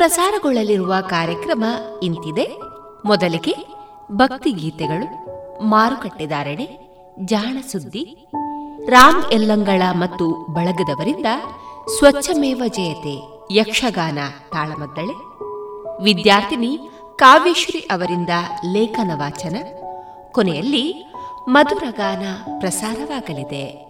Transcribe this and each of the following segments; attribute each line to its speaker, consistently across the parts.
Speaker 1: ಪ್ರಸಾರಗೊಳ್ಳಲಿರುವ ಕಾರ್ಯಕ್ರಮ ಇಂತಿದೆ. ಮೊದಲಿಗೆ ಭಕ್ತಿ ಗೀತೆಗಳು ಮಾರುಕಟ್ಟೆದಾರಣೆ ಜಾಣ ಸುದ್ದಿ ರಾಮ್ ಎಲ್ಲಂಗಳ ಮತ್ತು ಬಳಗದವರಿಂದ ಸ್ವಚ್ಛಮೇವ ಜಯತೆ, ಯಕ್ಷಗಾನ ತಾಳಮದ್ದಳೆ. ವಿದ್ಯಾರ್ಥಿನಿ ಕಾವ್ಯಶ್ರೀ ಅವರಿಂದ ಲೇಖನ ವಾಚನ. ಕೊನೆಯಲ್ಲಿ ಮಧುರಗಾನ ಪ್ರಸಾರವಾಗಲಿದೆ.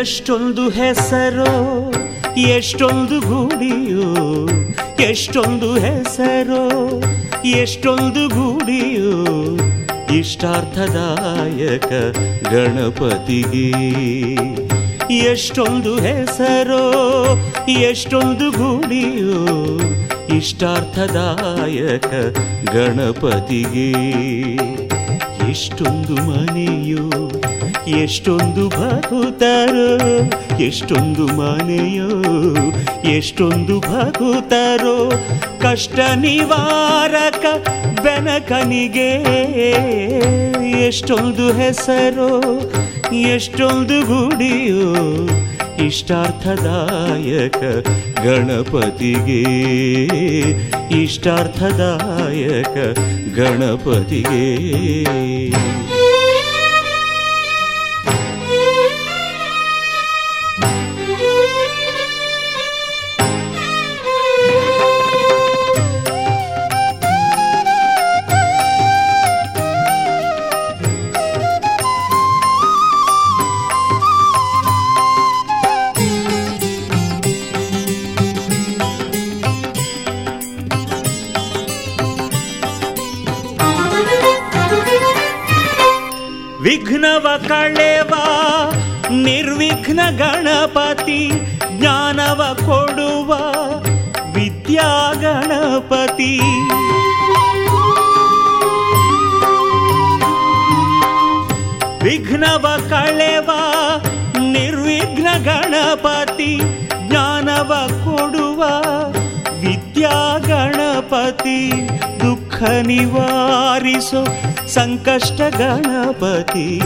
Speaker 2: ಎಷ್ಟೊಂದು ಹೆಸರು, ಎಷ್ಟೊಂದು ಗುಡಿಯೋ, ಎಷ್ಟೊಂದು ಹೆಸರು, ಎಷ್ಟೊಂದು ಗುಡಿಯೋ, ಇಷ್ಟಾರ್ಥದಾಯಕ ಗಣಪತಿಗೆ. ಎಷ್ಟೊಂದು ಹೆಸರು, ಎಷ್ಟೊಂದು ಗುಡಿಯೋ, ಇಷ್ಟಾರ್ಥದಾಯಕ ಗಣಪತಿಗೆ. ಎಷ್ಟೊಂದು ಮನೆಯೋ ಎಷ್ಟೊಂದು ಭಾಗುತ್ತಾರೋ ಎಷ್ಟೊಂದು ಮನೆಯೋ, ಎಷ್ಟೊಂದು ಭಾಗುತ್ತಾರೋ ಕಷ್ಟ ನಿವಾರಕ ಬೆನಕನಿಗೆ ಎಷ್ಟೊಂದು ಹೆಸರು, ಎಷ್ಟೊಂದು ಗುಡಿಯೋ, ಇಷ್ಟಾರ್ಥದಾಯಕ ಗಣಪತಿಗೆ. ಇಷ್ಟಾರ್ಥದಾಯಕ ಗಣಪತಿಗೆ. ಗಣಪತಿ ದುಃಖ ನಿವಾರಿಸೋ ಸಂಕಷ್ಟ ಗಣಪತಿ,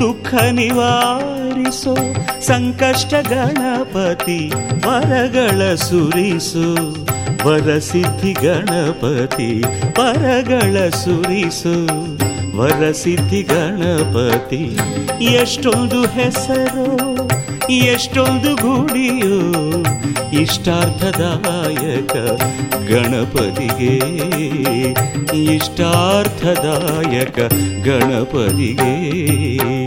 Speaker 2: ದುಃಖ ನಿವಾರಿಸೋ ಸಂಕಷ್ಟ ಗಣಪತಿ, ವರಗಳ ಸುರಿಸು ವರಸಿದ್ಧಿ ಗಣಪತಿ, ವರಗಳ ಸುರಿಸು ವರಸಿದ್ಧಿ ಗಣಪತಿ. ಎಷ್ಟೊಂದು ಹೆಸರು ಎಷ್ಟೊಂದು ಗುಡಿಯು ಇಷ್ಟಾರ್ಥದಾಯಕ ಗಣಪತಿಗೆ. ಇಷ್ಟಾರ್ಥದಾಯಕ ಗಣಪತಿಗೆ.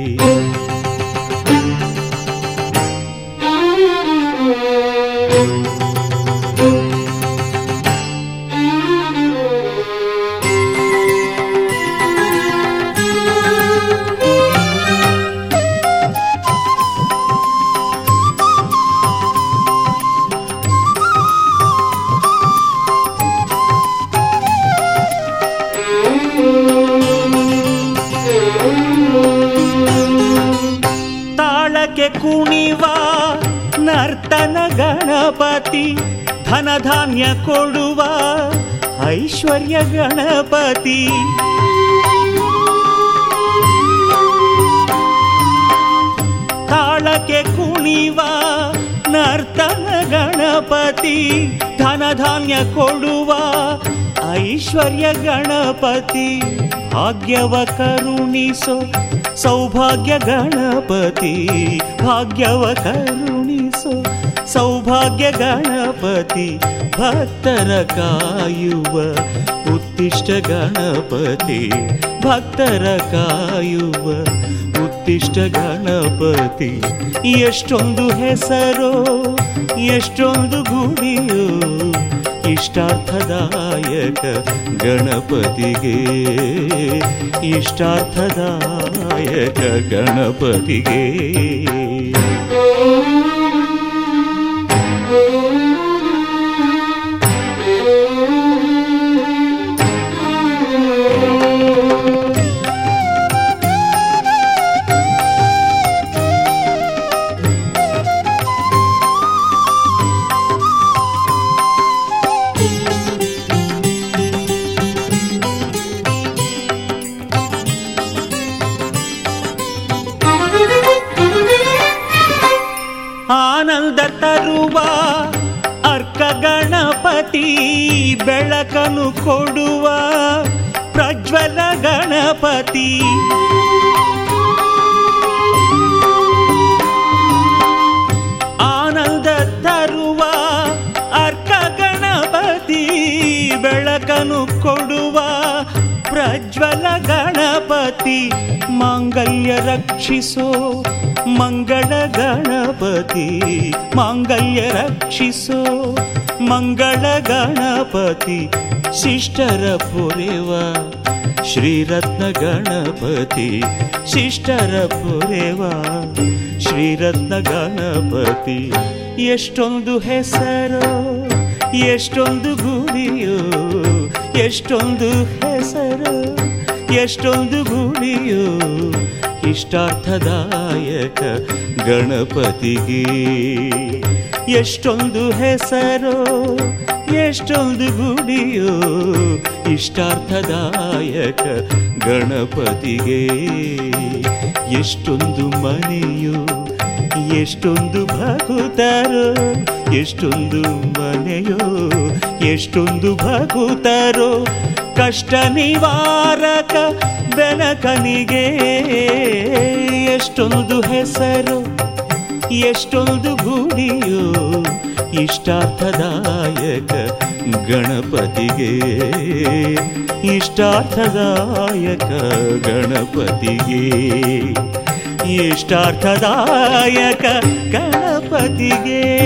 Speaker 2: ಐಶ್ವರ್ಯ ಗಣಪತಿ. ತಾಳಕ್ಕೆ ಕುಣಿವ ನರ್ತನ ಗಣಪತಿ. ಧನಧಾನ್ಯ ಕೊಡುವ ಐಶ್ವರ್ಯ ಗಣಪತಿ. ಭಾಗ್ಯವ ಕರುಣಿಸೋ ಸೌಭಾಗ್ಯ ಗಣಪತಿ. ಭಾಗ್ಯವ ಕರುಣಿಸೋ ಸೌಭಾಗ್ಯ ಗಣಪತಿ, ಭಕ್ತರ ಕಾಯುವ ಉತ್ತಿಷ್ಟ ಗಣಪತಿ, ಭಕ್ತರ ಕಾಯುವ ಉತ್ತಿಷ್ಟ ಗಣಪತಿ. ಎಷ್ಟೊಂದು ಹೆಸರು, ಎಷ್ಟೊಂದು ಗುಡಿಯೋ ಇಷ್ಟಾರ್ಥದಾಯಕ ಗಣಪತಿಗೆ. ಇಷ್ಟಾರ್ಥದಾಯಕ ಗಣಪತಿಗೆ. ಗಣಪತಿ, ಮಾಂಗಲ್ಯ ರಕ್ಷಿಸೋ ಮಂಗಳ ಗಣಪತಿ, ಮಾಂಗಲ್ಯ ರಕ್ಷಿಸೋ ಮಂಗಳ ಗಣಪತಿ, ಶಿಷ್ಟರ ಪುರೇವ, ಶ್ರೀರತ್ನ ಗಣಪತಿ, ಶಿಷ್ಟರ ಪುರೇವ, ಶ್ರೀರತ್ನ ಗಣಪತಿ. ಎಷ್ಟೊಂದು ಹೆಸರು, ಎಷ್ಟೊಂದು ಗುರಿಯೋ, ಎಷ್ಟೊಂದು ಹೆಸರು. ಎಷ್ಟೊಂದು ಗುಡಿಯೋ ಇಷ್ಟಾರ್ಥದಾಯಕ ಗಣಪತಿಗೆ. ಎಷ್ಟೊಂದು ಹೆಸರೋ, ಎಷ್ಟೊಂದು ಗುಡಿಯೋ ಇಷ್ಟಾರ್ಥದಾಯಕ ಗಣಪತಿಗೆ. ಎಷ್ಟೊಂದು ಮನೆಯೋ, ಎಷ್ಟೊಂದು ಭಗುತರು ಎಷ್ಟೊಂದು ಮನೆಯೋ, ಎಷ್ಟೊಂದು ಭಗುತರು ಕಷ್ಟ ನಿವಾರಕ ಬೆನಕನಿಗೆ ಎಷ್ಟೊಂದು ಹೆಸರು ಎಷ್ಟೊಂದು ಗುಡಿಯೋ ಇಷ್ಟಾರ್ಥದಾಯಕ ಗಣಪತಿಗೆ. ಇಷ್ಟಾರ್ಥದಾಯಕ ಗಣಪತಿಗೆ. ಇಷ್ಟಾರ್ಥದಾಯಕ ಗಣಪತಿಗೆ.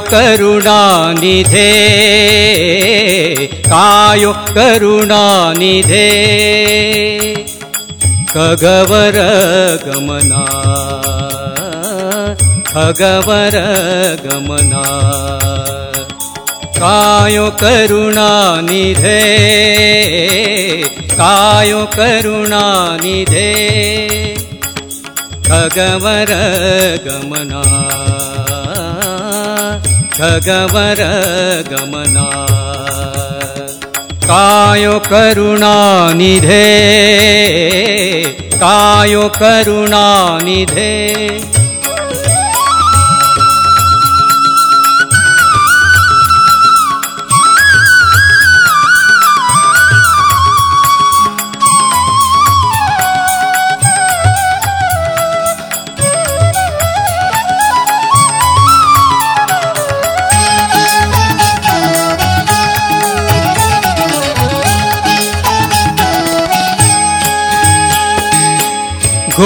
Speaker 3: करुणानिधे कायो करुणानिधे। खगवर गमना खगवर गमना कायो करुणानिधे कायो करुणानिधे। खगवर गमना। खगवर गमना कायो करुणानिधे कायो करुणानिधे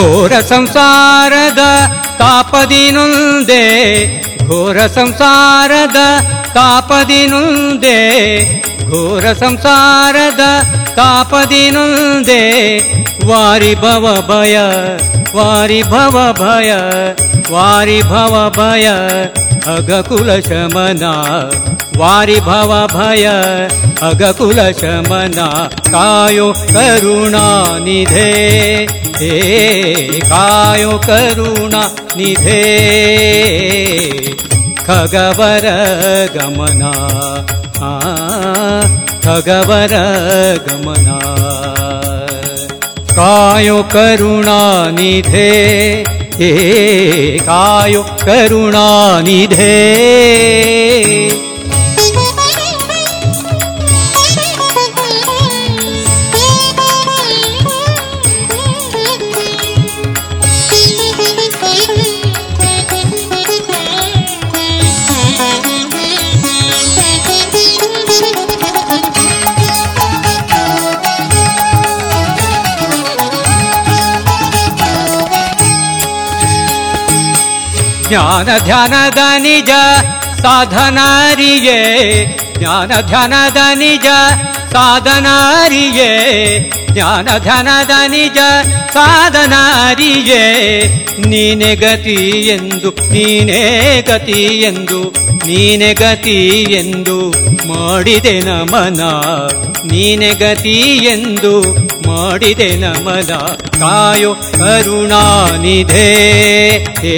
Speaker 3: ಘೋರ ಸಂಸಾರದ ತಾಪದಿನುಂದೆ, ಘೋರ ಸಂಸಾರದ ತಾಪದಿನುಂದೆ, ಘೋರ ಸಂಸಾರದ ಭವ ಭಯ ವಾರಿ ಭವ ಭಯ ವಾರಿ ಭವ ಭಯ ವಾರಿ ಭವ ಭಯ. अगकुलशमना वारि भावा भय अग कायो करुणानिधे हे कायो करुणा निधे। खगबर गमना खगवर गमना। कायोुणा निधे। युक् करुणानिधे। ಜ್ಞಾನ ಧ್ಯಾನದ ನಿಜ ಸಾಧನಾರಿಗೆ ಜ್ಞಾನ ಧ್ಯಾನದ ನಿಜ, ಸಾಧನಾರಿಯೇ. ಜ್ಞಾನ ಧ್ಯಾನದ ನಿಜ ಸಾಧನಾರಿಗೆ ನೀನೆ ಗತಿ ಎಂದು, ನೀನೇ ಗತಿ ಎಂದು, ನೀನೆ ಗತಿ ಎಂದು ಮಾಡಿದೆ ನಮನ. ನೀನೆ ಗತಿ ಎಂದು ಮಾಡಿದೆ ನಮನ ಕಾಯೋ ಕರುಣಾನಿಧೆ ಹೇ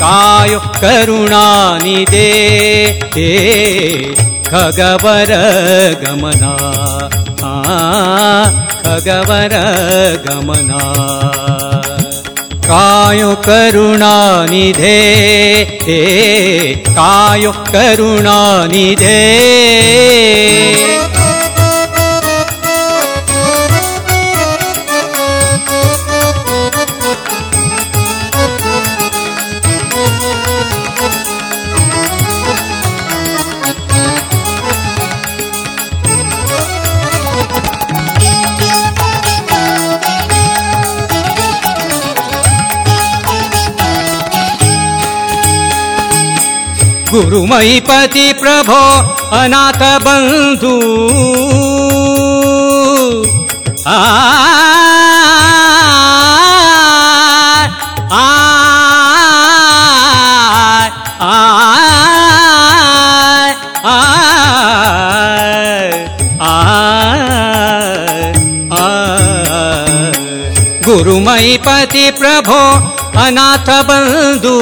Speaker 3: ಕಾಯೋ ಕರುಣಾನಿಧೆ ಹೇ ಖಗವರ ಗಮನ ಆ ಖಗವರ ಗಮನ ಕಾಯೋ ಕರುಣಾನಿಧೆ ಹೇ ಕಾಯೋ ಕರುಣಾನಿಧೆ गुरुमयीपतिप्रभो अनाथबन्धु आ अनाथ बन्धु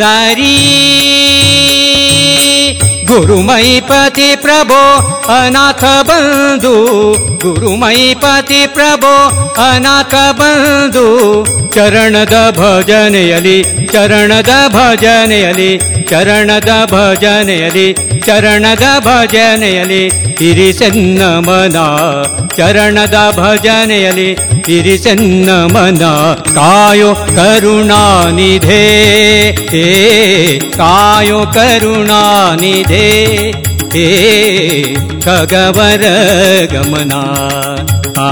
Speaker 3: दरी। गुरुमयि पति प्रभो अनाथ बन्धु गुरुमयि पति प्रभो अनाथ बन्धु चरणद भजनयलि चरणद भजनयलि चरणद भजनयलि ಚರಣದ ಭಜನೆಯಲಿ ಇರಿಸನ್ನ ಮನ. ಚರಣದ ಭಜನೆಯಲಿ ಇರಿಸನ್ನ ಮನ. ಕಾಯೋ ಕರುಣಾನಿಧೇ ಕಾಯೋ ಕರುಣಾನಿಧೆ. खगवर गमना आ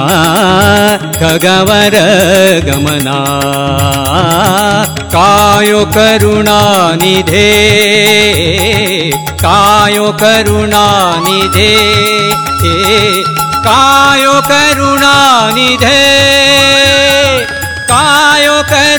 Speaker 3: खगवर गमना कायो कायोुणा निधे कायोणानिधे हे कायोुणा निधे कायोणानिधे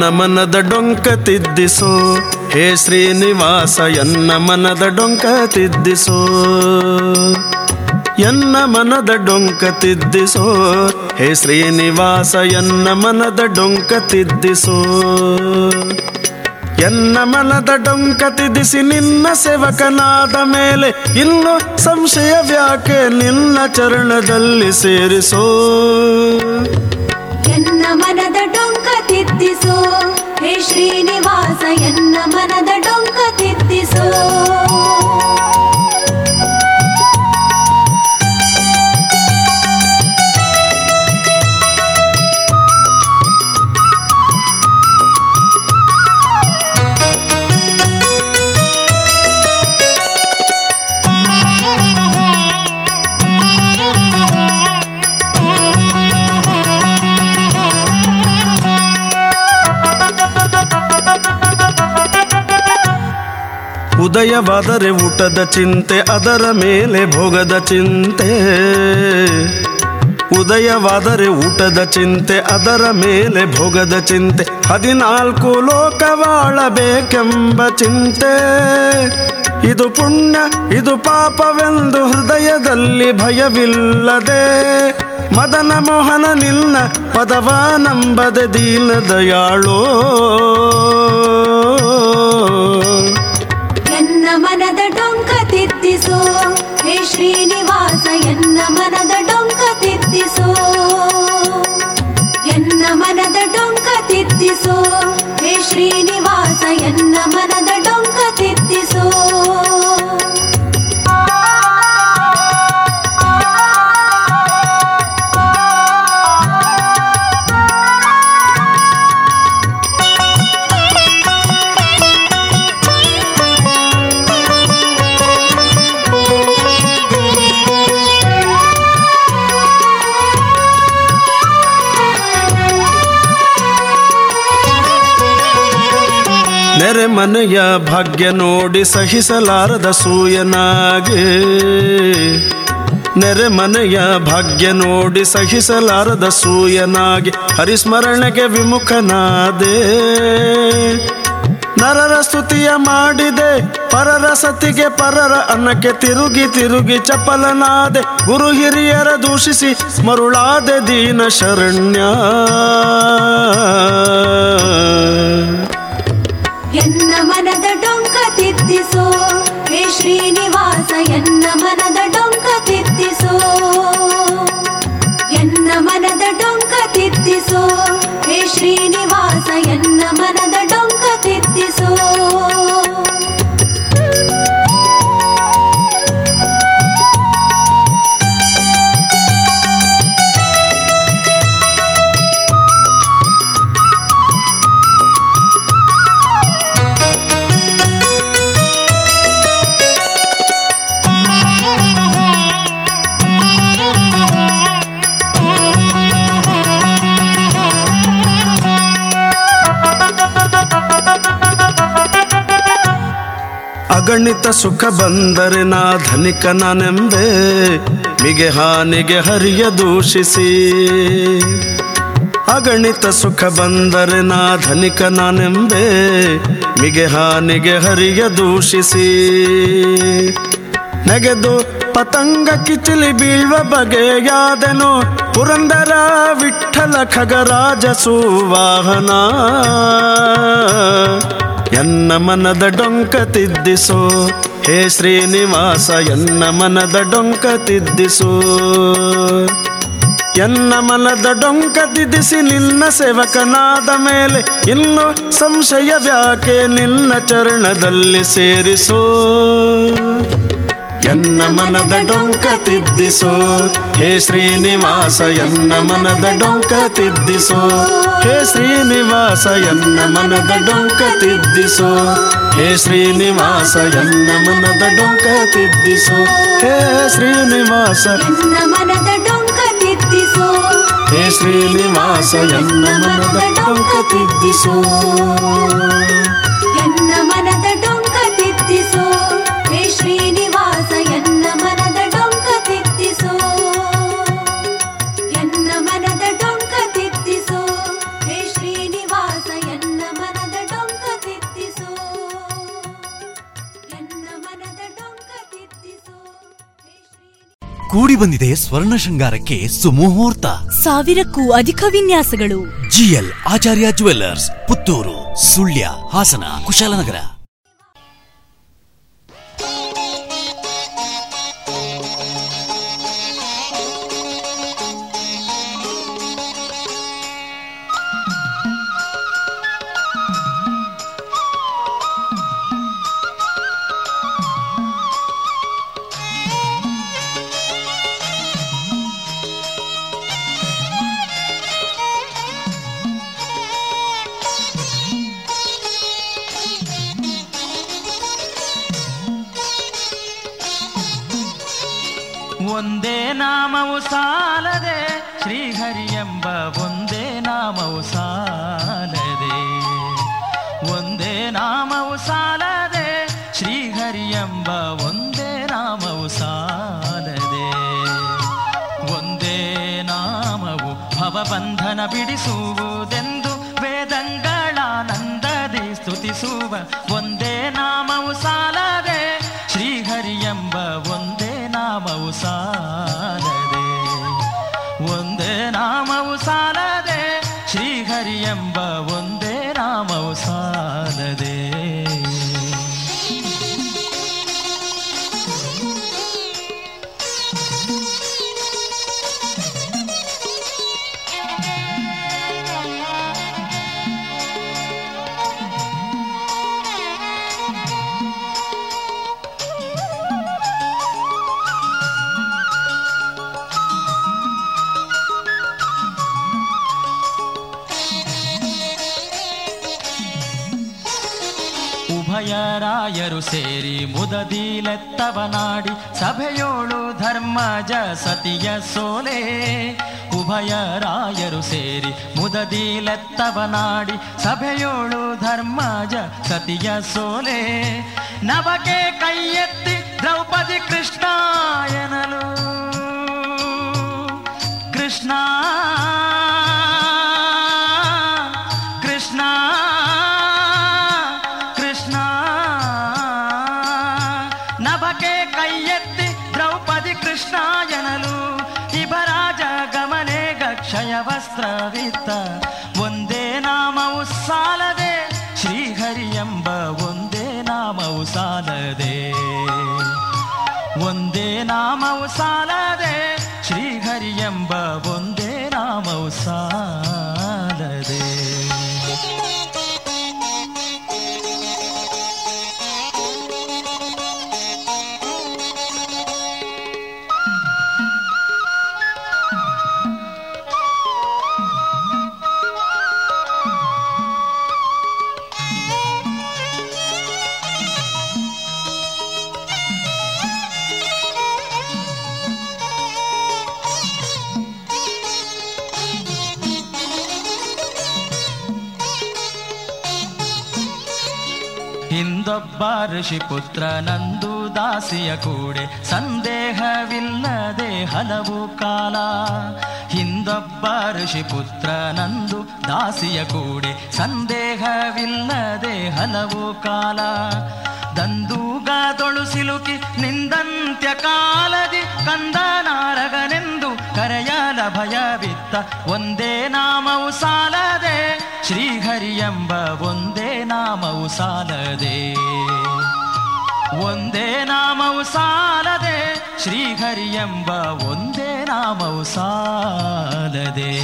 Speaker 4: ಎನ್ನ ಮನದ ಡೊಂಕ ತಿದ್ದಿಸೋ. ಹೇ ಶ್ರೀನಿವಾಸ, ಎನ್ನ ಮನದ ಡೊಂಕ ತಿದ್ದಿಸೋ. ಎನ್ನ ಮನದ ಡೊಂಕ ತಿದ್ದಿಸೋ. ಹೇ ಶ್ರೀನಿವಾಸ, ಎನ್ನ ಮನದ ಡೊಂಕ ತಿದ್ದಿಸೋ. ಎನ್ನ ಮನದ ಡೊಂಕ ತಿದ್ದಿಸಿ ನಿನ್ನ ಸೇವಕನಾದ ಮೇಲೆ ಇನ್ನು ಸಂಶಯ ವ್ಯಾಕೆ ನಿನ್ನ ಚರಣದಲ್ಲಿ ಸೇರಿಸೋ.
Speaker 5: ಎನ್ನ ಮನದ ಡೊಂಕ ತಿದ್ದಿಸೋ ಹೇ ಶ್ರೀನಿವಾಸ ಎನ್ನ ಮನದ ಡೊಂಕ ತಿದ್ದಿಸೋ
Speaker 4: ಉದಯವಾದರೆ ಊಟದ ಚಿಂತೆ, ಅದರ ಮೇಲೆ ಭೋಗದ ಚಿಂತೆ. ಉದಯವಾದರೆ ಊಟದ ಚಿಂತೆ, ಅದರ ಮೇಲೆ ಭೋಗದ ಚಿಂತೆ. ಹದಿನಾಲ್ಕು ಲೋಕವಾಳಬೇಕೆಂಬ ಚಿಂತೆ. ಇದು ಪುಣ್ಯ, ಇದು ಪಾಪವೆಂದು ಹೃದಯದಲ್ಲಿ ಭಯವಿಲ್ಲದೆ. ಮದನ ಮೋಹನ ನಿನ್ನ ಪದವ ನಂಬದ ದೀನ ದಯಾಳೋ
Speaker 5: ತಿದ್ದಿಸೋ ಹೇ ಶ್ರೀನಿವಾಸ ಎನ್ನ ಮನದ ಡೊಂಕ ತಿದ್ದಿಸೋ ಎನ್ನ ಮನದ ಡೊಂಕ ತಿದ್ದಿಸೋ ಹೇ ಶ್ರೀನಿವಾಸ ಎನ್ನ ಮನದ
Speaker 4: ಮನೆಯ ಭಾಗ್ಯ ನೋಡಿ ಸಹಿಸಲಾರದ ಸೂಯನಾಗೆ. ನೆರೆ ಮನೆಯ ಭಾಗ್ಯ ನೋಡಿ ಸಹಿಸಲಾರದ ಸೂಯನಾಗೆ ಹರಿಸ್ಮರಣೆಗೆ ವಿಮುಖನಾದೆ. ನರರ ಸ್ತುತಿಯ ಮಾಡಿದೆ, ಪರರ ಸತಿಗೆ ಪರರ ಅನ್ನಕ್ಕೆ ತಿರುಗಿ ತಿರುಗಿ ಚಪಲನಾದೆ. ಗುರು ಹಿರಿಯರ ದೂಷಿಸಿ ಮರುಳಾದೆ ದೀನ ಶರಣ್ಯ
Speaker 5: ತಿದ್ದಿಸೋ ಹೇ ಶ್ರೀನಿವಾಸ ಎನ್ನ ಮನದ ಡೊಂಕ ತಿದ್ದಿಸೋ ಎನ್ನ ಮನದ ಡೊಂಕ ತಿದ್ದಿಸೋ ಹೇ ಶ್ರೀನಿವಾಸ ಎನ್ನ ಮನದ ಡೊಂಕ
Speaker 4: ಅಗಣಿತ ಸುಖ ಬಂದರೆ ನಾ ಧನಿಕನನೆಂಬೆ ಮಿಗೆ ಹಾನಿಗೆ ಹರಿಯ ದೂಷಿಸಿ. ಅಗಣಿತ ಸುಖ ಬಂದರೆ ನಾ ಧನಿಕನನೆಂಬೆ ಮಿಗೆ ಹಾನಿಗೆ ಹರಿಯ ದೂಷಿಸಿ. ನೆಗೆದು ಪತಂಗ ಕಿಚಿಲಿ ಬೀಳುವ ಬಗೆಯಾದೆನು ಪುರಂದರ ವಿಠಲ ಖಗರಾಜ ಸುವಾಹನ. ಎನ್ನ ಮನದ ಡೊಂಕ ತಿದ್ದಿಸೋ. ಹೇ ಶ್ರೀನಿವಾಸ, ಎನ್ನ ಮನದ ಡೊಂಕ ತಿದ್ದಿಸೋ. ಎನ್ನ ಮನದ ಡೊಂಕ ತಿದ್ದಿಸಿ ನಿನ್ನ ಸೇವಕನಾದ ಮೇಲೆ ಇನ್ನು ಸಂಶಯ ವ್ಯಾಕೆ ನಿನ್ನ ಚರಣದಲ್ಲಿ ಸೇರಿಸೋ. ಎನ್ನ ಮನದ ಡೊಂಕ ತಿದ್ದಿಸೋ. ಹೇ ಶ್ರೀನಿವಾಸ ಎನ್ನ ಮನದ ಡೊಂಕ ತಿದ್ದಿಸೋ. ಹೇ ಶ್ರೀನಿವಾಸ ಎನ್ನ ಮನದ ಡೊಂಕ ತಿದ್ದಿಸೋ. ಹೇ ಶ್ರೀನಿವಾಸ ಎನ್ನ ಮನದ ಡೊಂಕ ತಿದ್ದಿಸೋ. ಹೇ ಶ್ರೀನಿವಾಸ
Speaker 5: ಎನ್ನ ಮನದ ಡೊಂಕ ತಿದ್ದಿಸೋ.
Speaker 4: ಹೇ ಶ್ರೀನಿವಾಸ ಎನ್ನ ಮನದ ಡೊಂಕ ತಿದ್ದಿಸೋ.
Speaker 5: ಎನ್ನ ಮನದ ಡೊಂಕ ತಿದ್ದಿಸೋ.
Speaker 6: ಬಂದಿದೆ ಸ್ವರ್ಣ ಶೃಂಗಾರಕ್ಕೆ ಸುಮುಹೂರ್ತ.
Speaker 7: ಸಾವಿರಕ್ಕೂ ಅಧಿಕ ವಿನ್ಯಾಸಗಳು.
Speaker 8: G L Acharya jewellers Puttur Sullia Hassan Kushalnagar. ಸೇರಿ ಮುದದಿಲೆತ್ತವನಾಡಿ ಸಭೆಯೋಳು ಧರ್ಮಜ ಸತಿಯ ಸೋಲೆ. ನವಗೆ ಹಿಂದೊಬ್ಬ ಪುತ್ರ ನಂದು ದಾಸಿಯ ಕೂಡೆ. ಸಂದೇಹವಿಲ್ಲದೆ ಹಲವು ಕಾಲ ಹಿಂದೊಬ್ಬ ಋಷಿ ಪುತ್ರನಂದು ದಾಸಿಯ ಕೂಡೆ. ಸಂದೇಹವಿಲ್ಲದೆ ಹಲವು ಕಾಲ ದಂದೂಗದೊಳು ಸಿಲುಕಿ ನಿಂದಂತ್ಯ ಕಾಲದಿ ಕಂದನಾರಗನೆಂದು ಕರೆಯಲ ಭಯವಿತ್ತ. ಒಂದೇ ನಾಮವು ಸಾಲದೆ ಶ್ರೀಹರಿ ಎಂಬ ಒಂದೇ ನಾಮವು ಸಾಲದೆ. ಒಂದೇ ನಾಮವು ಸಾಲದೆ ಶ್ರೀಹರಿ ಎಂಬ ಒಂದೇ ನಾಮವು ಸಾಲದೆ.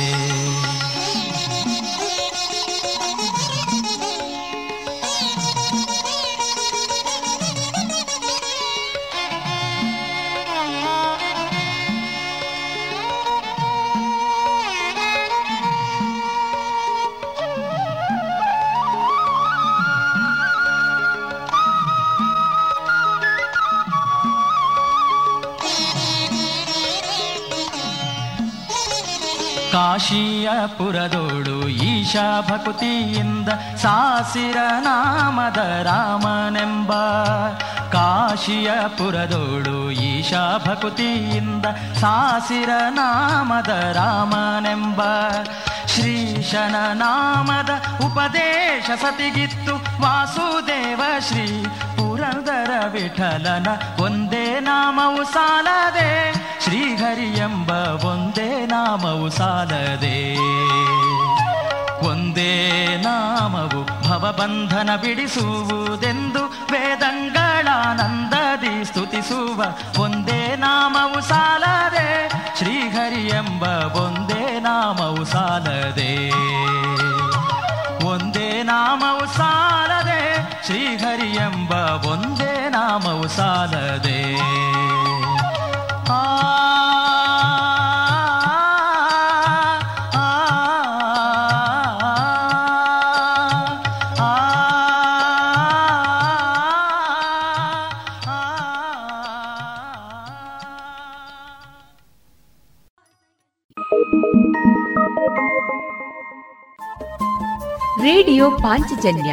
Speaker 8: ಕಾಶಿಯ ಪುರದೋಡು ಈಶಾ ಭಕ್ತಿಯಿಂದ ಸಾಸಿರ ನಾಮದ ರಾಮನೆಂಬ ಕಾಶಿಯ ಪುರದೋಡು ಈಶಾ ಭಕ್ತಿಯಿಂದ ಸಾಸಿರ ನಾಮದ ರಾಮನೆಂಬ ಶ್ರೀಶನ ನಾಮದ ಉಪದೇಶ ಸತಿಗಿತ್ತು ವಾಸುದೇವ ಶ್ರೀ ಪುರಂದರ ವಿಠಲನ ಒಂದೇ ನಾಮವು ಸಾಲದೆ. ಶ್ರೀಹರಿ ಎಂಬ ಒಂದೇ ನಾಮವು ಸಾಲದೆ. ಒಂದೇ ನಾಮವು ಭವಬಂಧನ ಬಿಡಿಸುವುದೆಂದು ವೇದಂಗಳಾನಂದದಿ ಸ್ತುತಿಸುವ ಒಂದೇ ನಾಮವು ಸಾಲದೆ. ಶ್ರೀಹರಿ ಎಂಬ ಒಂದೇ ನಾಮವು ಸಾಲದೆ. ಒಂದೇ ನಾಮವು ಸಾಲದೆ ಶ್ರೀಹರಿ ಎಂಬ ಒಂದೇ ನಾಮವು ಸಾಲದೆ ಆ ಆ, ಆ,
Speaker 1: ರೇಡಿಯೋ ಪಾಂಚಜನ್ಯ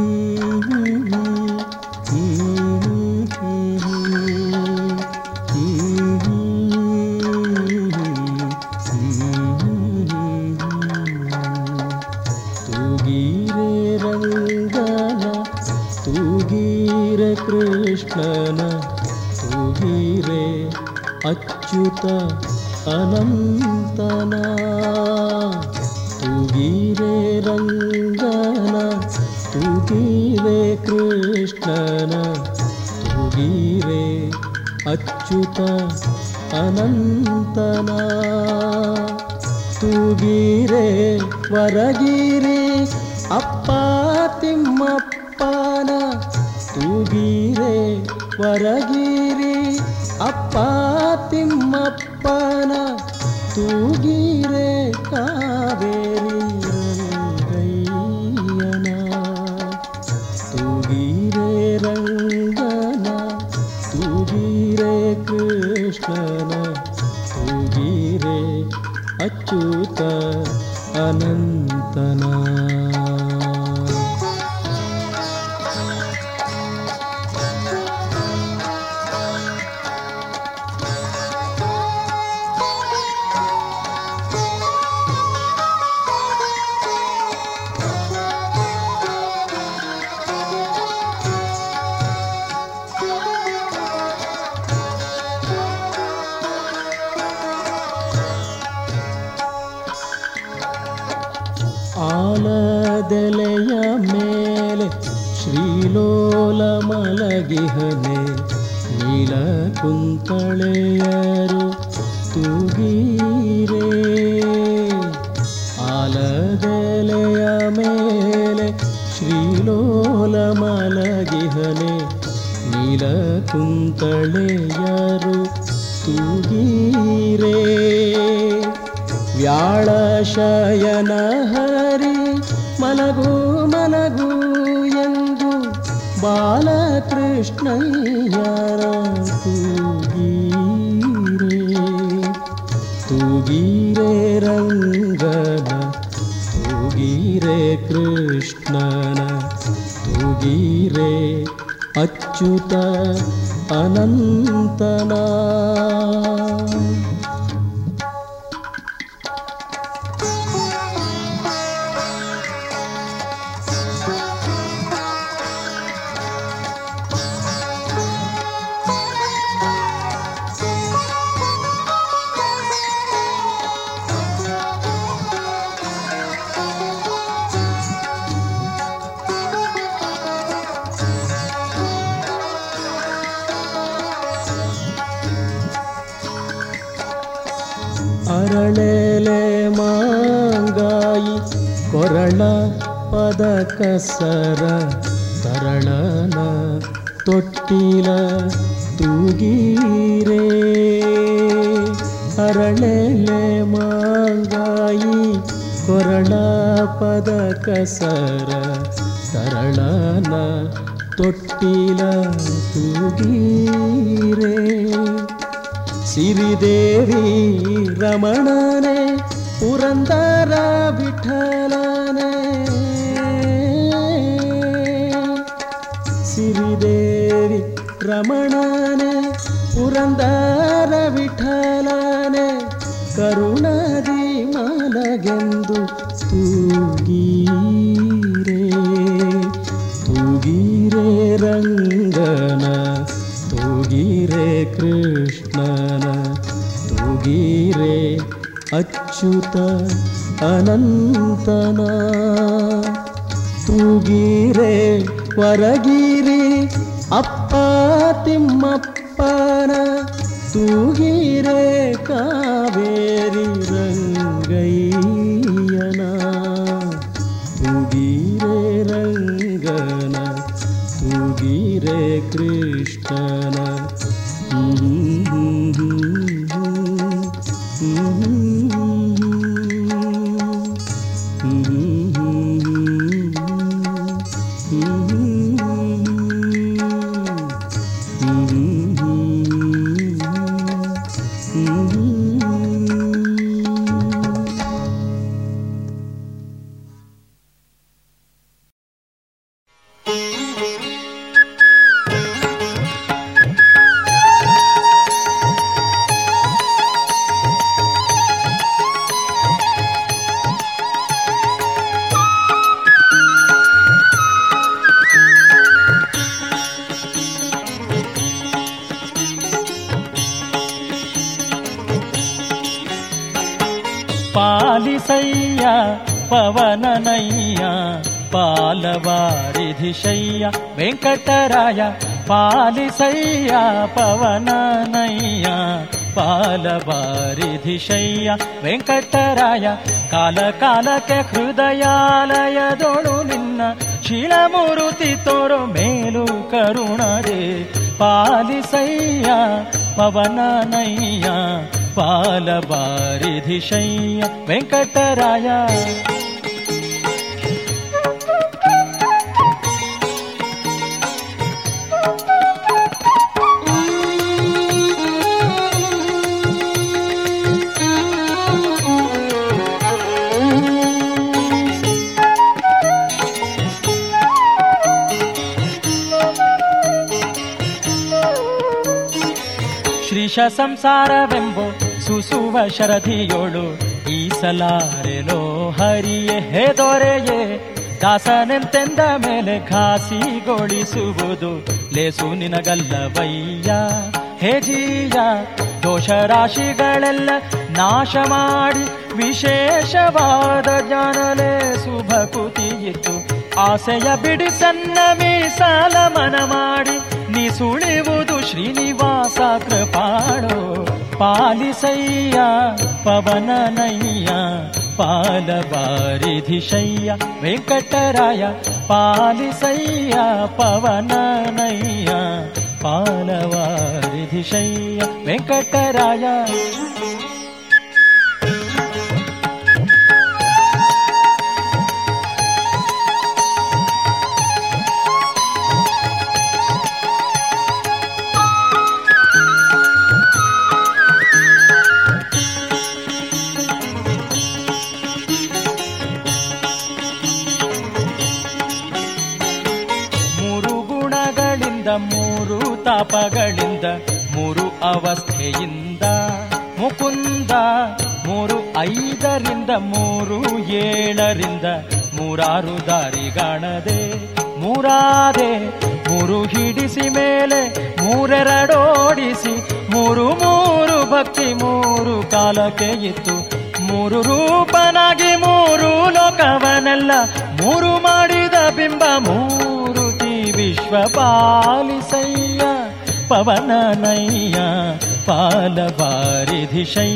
Speaker 9: ಕೃಷ್ಣನ ತೂಗೀರೆ ಅಚ್ಯುತ ಅನಂತನ. ತುಗೀರೆ ರಂಗನ ತೂಗೀರೆ ಕೃಷ್ಣನ ತುಗೀರೆ ಅಚ್ಯುತ ಅನಂತನ. ತೂಗೀರೆ ವರಗೀರೆ ಅಪ್ಪ ತಿಮ್ಮಪ್ಪನ. ತೂಗೀರೆ ವರಗಿರಿ ಅಪ್ಪ ತಿಮ್ಮಪ್ಪನ ತೂಗೀರೆ ಕಾವೇರಿ
Speaker 8: पालिसय्या पवननय्या पालबारिधिशैया वेङ्कटराय कालकालके हृदयालयदोळु निन्न शीलमुरुति निीणा मूर्ति तोरो मेल करुणरे पालिसय्या पवननय्या पालिधिषया वेङ्कटराया। ಸಂಸಾರವೆಂಬೋ ಸುಸುವ ಶರದಿಯೋಳು, ಈ ಸಲಾರೆನೋ ಹರಿಯೇ ಹೇ ದೊರೆಯೇ, ದಾಸನೆಂತೆಂದ ಮೇಲೆ ಘಾಸಿಗೊಳಿಸುವುದು ಲೇಸು ನಿನಗಲ್ಲವಯ್ಯ, ಹೇ ಜೀಯ ದೋಷ ರಾಶಿಗಳೆಲ್ಲ ನಾಶ ಮಾಡಿ ವಿಶೇಷವಾದ ಜ್ಞಾನಲೇ ಭಕುತಿಯಿತು ಆಸೆಯ ಬಿಡಿ ಸಣ್ಣ ಮೀಸಾಲ ಮನ ಮಾಡಿ श्रीनिवासत्र पाडो पालिसैया पवननयया पालवारिधिशय्या वेङ्कटराया पालिसैया पवननैया पालवारिधिशय्या वेङ्कटराया। पालिसय्य पवननय्य नैया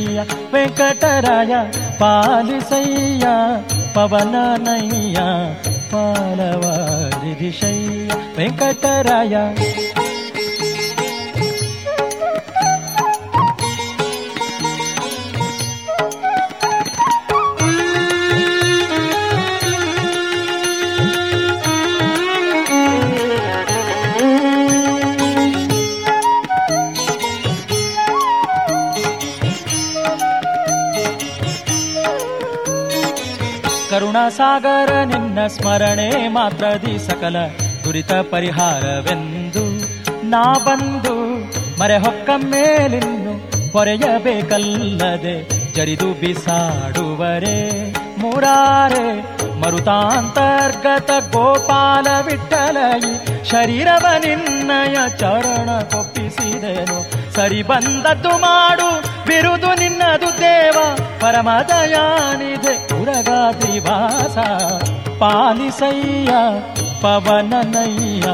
Speaker 8: वेङ्कटराय पालिसय्य पवननय्य पालवारिधिशय्य वेङ्कटराय। ಕರುಣಾಸಾಗರ ನಿನ್ನ ಸ್ಮರಣೆ ಮಾತ್ರದಿ ಸಕಲ ದುರಿತ ಪರಿಹಾರವೆಂದು. ನಾ ಬಂದು ಮರೆ ಹೊಕ್ಕ ಮೇಲಿನ್ನು ಪೊರೆಯಬೇಕಲ್ಲದೆ ಜರಿದು ಬಿಸಾಡುವರೆ. ಮುರಾರೆ, ಮರುತಾಂತರ್ಗತ ಗೋಪಾಲ ವಿಠಲಯಿ, ಶರೀರವ ನಿನ್ನಯ ಚರಣ ಕೊಪ್ಪಿಸಿದೆನು. ಸರಿ ಬಂದದ್ದು ಮಾಡು ಬಿರುದು ನಿನ್ನದು ದೇವ ಪರಮದಯಾನಿದೆ ಉರಗಾದಿ ವಾಸ ಪಾಲಿಸಯ್ಯ, ಪವನನಯ್ಯ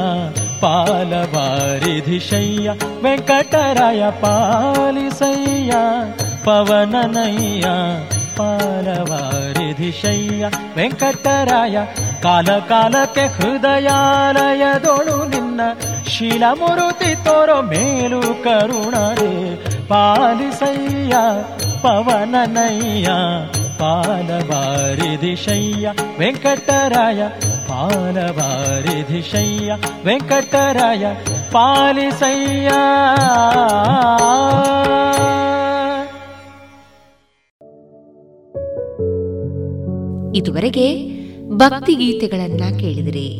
Speaker 8: ಪಾಲವಾರಿಧಿಶಯ್ಯ ವೆಂಕಟರಾಯ ಪಾಲಿಸಯ್ಯ, ಪವನನಯ್ಯ ಪಾಲವಾರಿಧಿಶಯ್ಯ ವೆಂಕಟರಾಯ. ಕಾಲ ಕಾಲಕ್ಕೆ ಹೃದಯಾಲಯದೊಳು ನಿನ್ನ ಶೀಲಮುರುತಿ ತೋರೋ ಮೇಲು ಕರುಣರೆ. ಪಾಲಿಸಯ್ಯ ಪವನನಯ್ಯ ಪಾಲವಾರಿಧಿಶಯ್ಯ ವೆಂಕಟರಾಯ ಪಾಲವಾರಿಧಿಶಯ್ಯ ವೆಂಕಟರಾಯ ಪಾಲಿಸಯ್ಯ.
Speaker 1: ಇದುವರೆಗೆ ಭಕ್ತಿ ಗೀತೆಗಳನ್ನ ಕೇಳಿದಿರಿ.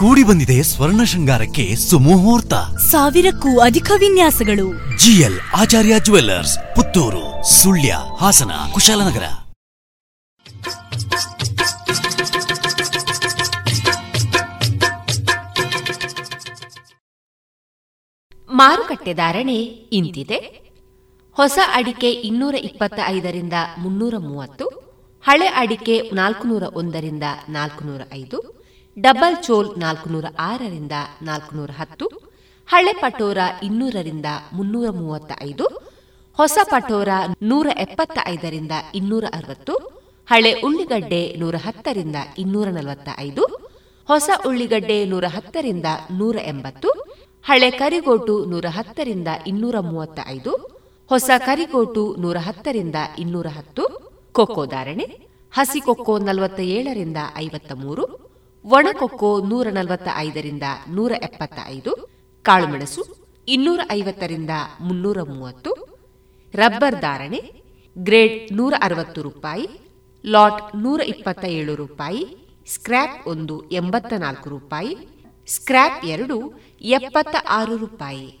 Speaker 6: ಕೂಡಿ ಬಂದಿದೆ ಸ್ವರ್ಣ ಶೃಂಗಾರಕ್ಕೆ ಸುಮುಹೂರ್ತ.
Speaker 7: ಸಾವಿರಕ್ಕೂ ಅಧಿಕ ವಿನ್ಯಾಸಗಳು.
Speaker 6: G L Acharya jewellers Puttur Sullia Hassan Kushalnagar.
Speaker 1: ಮಾರುಕಟ್ಟೆ ಧಾರಣೆ ಇಂತಿದೆ. ಹೊಸ ಅಡಿಕೆ ಇನ್ನೂರ ಇಪ್ಪತ್ತ ಐದರಿಂದ ಮುನ್ನೂರ ಮೂವತ್ತು ಹಳೆ ಅಡಿಕೆ ನಾಲ್ಕುನೂರ ಒಂದರಿಂದ ನಾಲ್ಕುನೂರ ಐದು ಡಬಲ್ ಚೋಲ್ ನಾಲ್ಕುನೂರ ಆರರಿಂದ ನಾಲ್ಕುನೂರ ಹತ್ತು, ಹಳೆ ಪಟೋರ ಇನ್ನೂರರಿಂದ ಮುನ್ನೂರ ಮೂವತ್ತ ಐದು, ಹೊಸ ಪಟೋರ ನೂರ ಎಪ್ಪತ್ತ ಐದರಿಂದ ಇನ್ನೂರ ಅರವತ್ತು, ಹಳೆ ಉಳ್ಳಿಗಡ್ಡೆ ನೂರ ಹತ್ತರಿಂದ ಇನ್ನೂರ ನಲವತ್ತ ಐದು, ಹೊಸ ಉಳ್ಳಿಗಡ್ಡೆ ನೂರ ಹತ್ತರಿಂದ ನೂರ ಎಂಬತ್ತು, ಹಳೆ ಕರಿಗೋಟು ನೂರ ಹತ್ತರಿಂದ ಇನ್ನೂರ ಮೂವತ್ತ ಐದು, ಹೊಸ ಕರಿಗೋಟು ನೂರ ಹತ್ತರಿಂದ ಇನ್ನೂರ ಹತ್ತು, ಕೊಕ್ಕೋ ಧಾರಣೆ, ಹಸಿ ಕೊಕ್ಕೋ ನಲವತ್ತ ಏಳರಿಂದ ಐವತ್ತ ಮೂರು ಒಣಕೊಕ್ಕೋ ನೂರ ನಲವತ್ತ ಐದರಿಂದ ನೂರ ಎಪ್ಪತ್ತ ಐದು ಕಾಳುಮೆಣಸು ಇನ್ನೂರ ಐವತ್ತರಿಂದ ಮುನ್ನೂರ ಮೂವತ್ತು ರಬ್ಬರ್ ಧಾರಣೆ ಗ್ರೇಡ್ ನೂರ ಅರವತ್ತು ರೂಪಾಯಿ, ಲಾಟ್ ನೂರ ಇಪ್ಪತ್ತ ಏಳು ರೂಪಾಯಿ, ಸ್ಕ್ರ್ಯಾಪ್ ಒಂದು ಎಂಬತ್ತ ನಾಲ್ಕು ರೂಪಾಯಿ, ಸ್ಕ್ರ್ಯಾಪ್ ಎರಡು ಎಪ್ಪತ್ತ ಆರು ರೂಪಾಯಿ.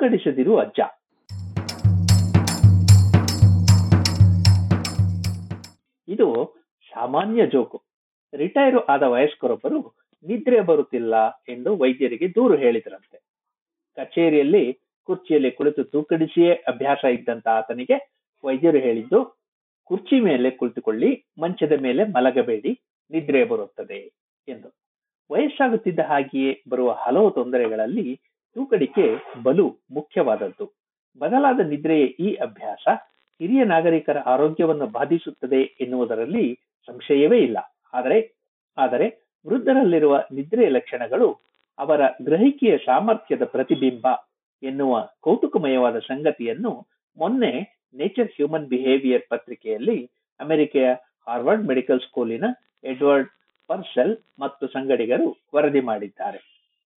Speaker 10: ತೂಕಡಿಸದಿರು ಅಜ್ಜ. ಇದು ಸಾಮಾನ್ಯ ಜೋಕು. ರಿಟೈರ್ ಆದ ವಯಸ್ಕರೊಬ್ಬರು ನಿದ್ರೆ ಬರುತ್ತಿಲ್ಲ ಎಂದು ವೈದ್ಯರಿಗೆ ದೂರು ಹೇಳಿದ್ರಂತೆ. ಕಚೇರಿಯಲ್ಲಿ ಕುರ್ಚಿಯಲ್ಲಿ ಕುಳಿತು ತೂಕಡಿಸಿಯೇ ಅಭ್ಯಾಸ ಇದ್ದಂತ ಆತನಿಗೆ ವೈದ್ಯರು ಹೇಳಿದ್ದು, ಕುರ್ಚಿ ಮೇಲೆ ಕುಳಿತುಕೊಳ್ಳಿ, ಮಂಚದ ಮೇಲೆ ಮಲಗಬೇಡಿ, ನಿದ್ರೆ ಬರುತ್ತದೆ ಎಂದು. ವಯಸ್ಸಾಗುತ್ತಿದ್ದ ಹಾಗೆಯೇ ಬರುವ ಹಲವು ತೊಂದರೆಗಳಲ್ಲಿ ತೂಕಡಿಕೆ ಬಲು ಮುಖ್ಯವಾದದ್ದು. ಬದಲಾದ ನಿದ್ರೆಯ ಈ ಅಭ್ಯಾಸ. ಹಿರಿಯ ನಾಗರಿಕರ ಆರೋಗ್ಯವನ್ನು ಬಾಧಿಸುತ್ತದೆ ಎನ್ನುವುದರಲ್ಲಿ ಸಂಶಯವೇ ಇಲ್ಲ. ಆದರೆ ಆದರೆ ವೃದ್ಧರಲ್ಲಿರುವ ನಿದ್ರೆಯ ಲಕ್ಷಣಗಳು ಅವರ ಗ್ರಹಿಕೆಯ ಸಾಮರ್ಥ್ಯದ ಪ್ರತಿಬಿಂಬ ಎನ್ನುವ ಕೌತುಕಮಯವಾದ ಸಂಗತಿಯನ್ನು ಮೊನ್ನೆ ನೇಚರ್ ಹ್ಯೂಮನ್ ಬಿಹೇವಿಯರ್ ಪತ್ರಿಕೆಯಲ್ಲಿ ಅಮೆರಿಕೆಯ ಹಾರ್ವರ್ಡ್ ಮೆಡಿಕಲ್ ಸ್ಕೂಲಿನ ಎಡ್ವರ್ಡ್ ಪರ್ಸೆಲ್ ಮತ್ತು ಸಂಗಡಿಗರು ವರದಿ ಮಾಡಿದ್ದಾರೆ.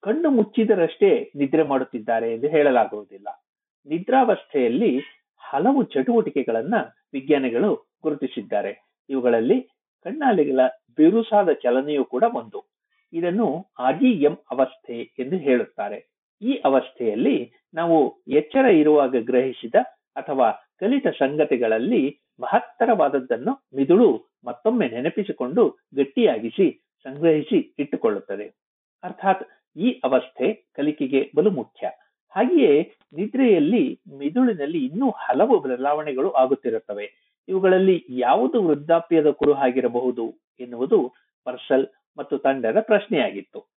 Speaker 10: ಕಣ್ಣು ಮುಚ್ಚಿದರಷ್ಟೇ ನಿದ್ರೆ ಮಾಡುತ್ತಿದ್ದಾರೆ ಎಂದು ಹೇಳಲಾಗುವುದಿಲ್ಲ. ನಿದ್ರಾವಸ್ಥೆಯಲ್ಲಿ ಹಲವು ಚಟುವಟಿಕೆಗಳನ್ನ ವಿಜ್ಞಾನಿಗಳು ಗುರುತಿಸಿದ್ದಾರೆ. ಇವುಗಳಲ್ಲಿ ಕಣ್ಣಾಲಿಗಳ ಬಿರುಸಾದ ಚಲನೆಯೂ ಕೂಡ ಒಂದು. ಇದನ್ನು ಆರ್ಇಎಂ ಅವಸ್ಥೆ ಎಂದು ಹೇಳುತ್ತಾರೆ. ಈ ಅವಸ್ಥೆಯಲ್ಲಿ ನಾವು ಎಚ್ಚರ ಇರುವಾಗ ಗ್ರಹಿಸಿದ ಅಥವಾ ಕಲಿತ ಸಂಗತಿಗಳಲ್ಲಿ ಮಹತ್ತರವಾದದ್ದನ್ನು ಮಿದುಳು ಮತ್ತೊಮ್ಮೆ ನೆನಪಿಸಿಕೊಂಡು ಗಟ್ಟಿಯಾಗಿಸಿ ಸಂಗ್ರಹಿಸಿ ಇಟ್ಟುಕೊಳ್ಳುತ್ತದೆ. ಅರ್ಥಾತ್ ಈ ಅವಸ್ಥೆ ಕಲಿಕೆಗೆ ಬಲು ಮುಖ್ಯ. ಹಾಗೆಯೇ ನಿದ್ರೆಯಲ್ಲಿ, ಮಿದುಳಿನಲ್ಲಿ ಇನ್ನೂ ಹಲವು ಬದಲಾವಣೆಗಳು ಆಗುತ್ತಿರುತ್ತವೆ. ಇವುಗಳಲ್ಲಿ ಯಾವುದು ವೃದ್ಧಾಪ್ಯದ ಕುರುಹಾಗಿರಬಹುದು ಎನ್ನುವುದು ಪರ್ಸಲ್ ಮತ್ತು ತಂಡದ ಪ್ರಶ್ನೆಯಾಗಿತ್ತು.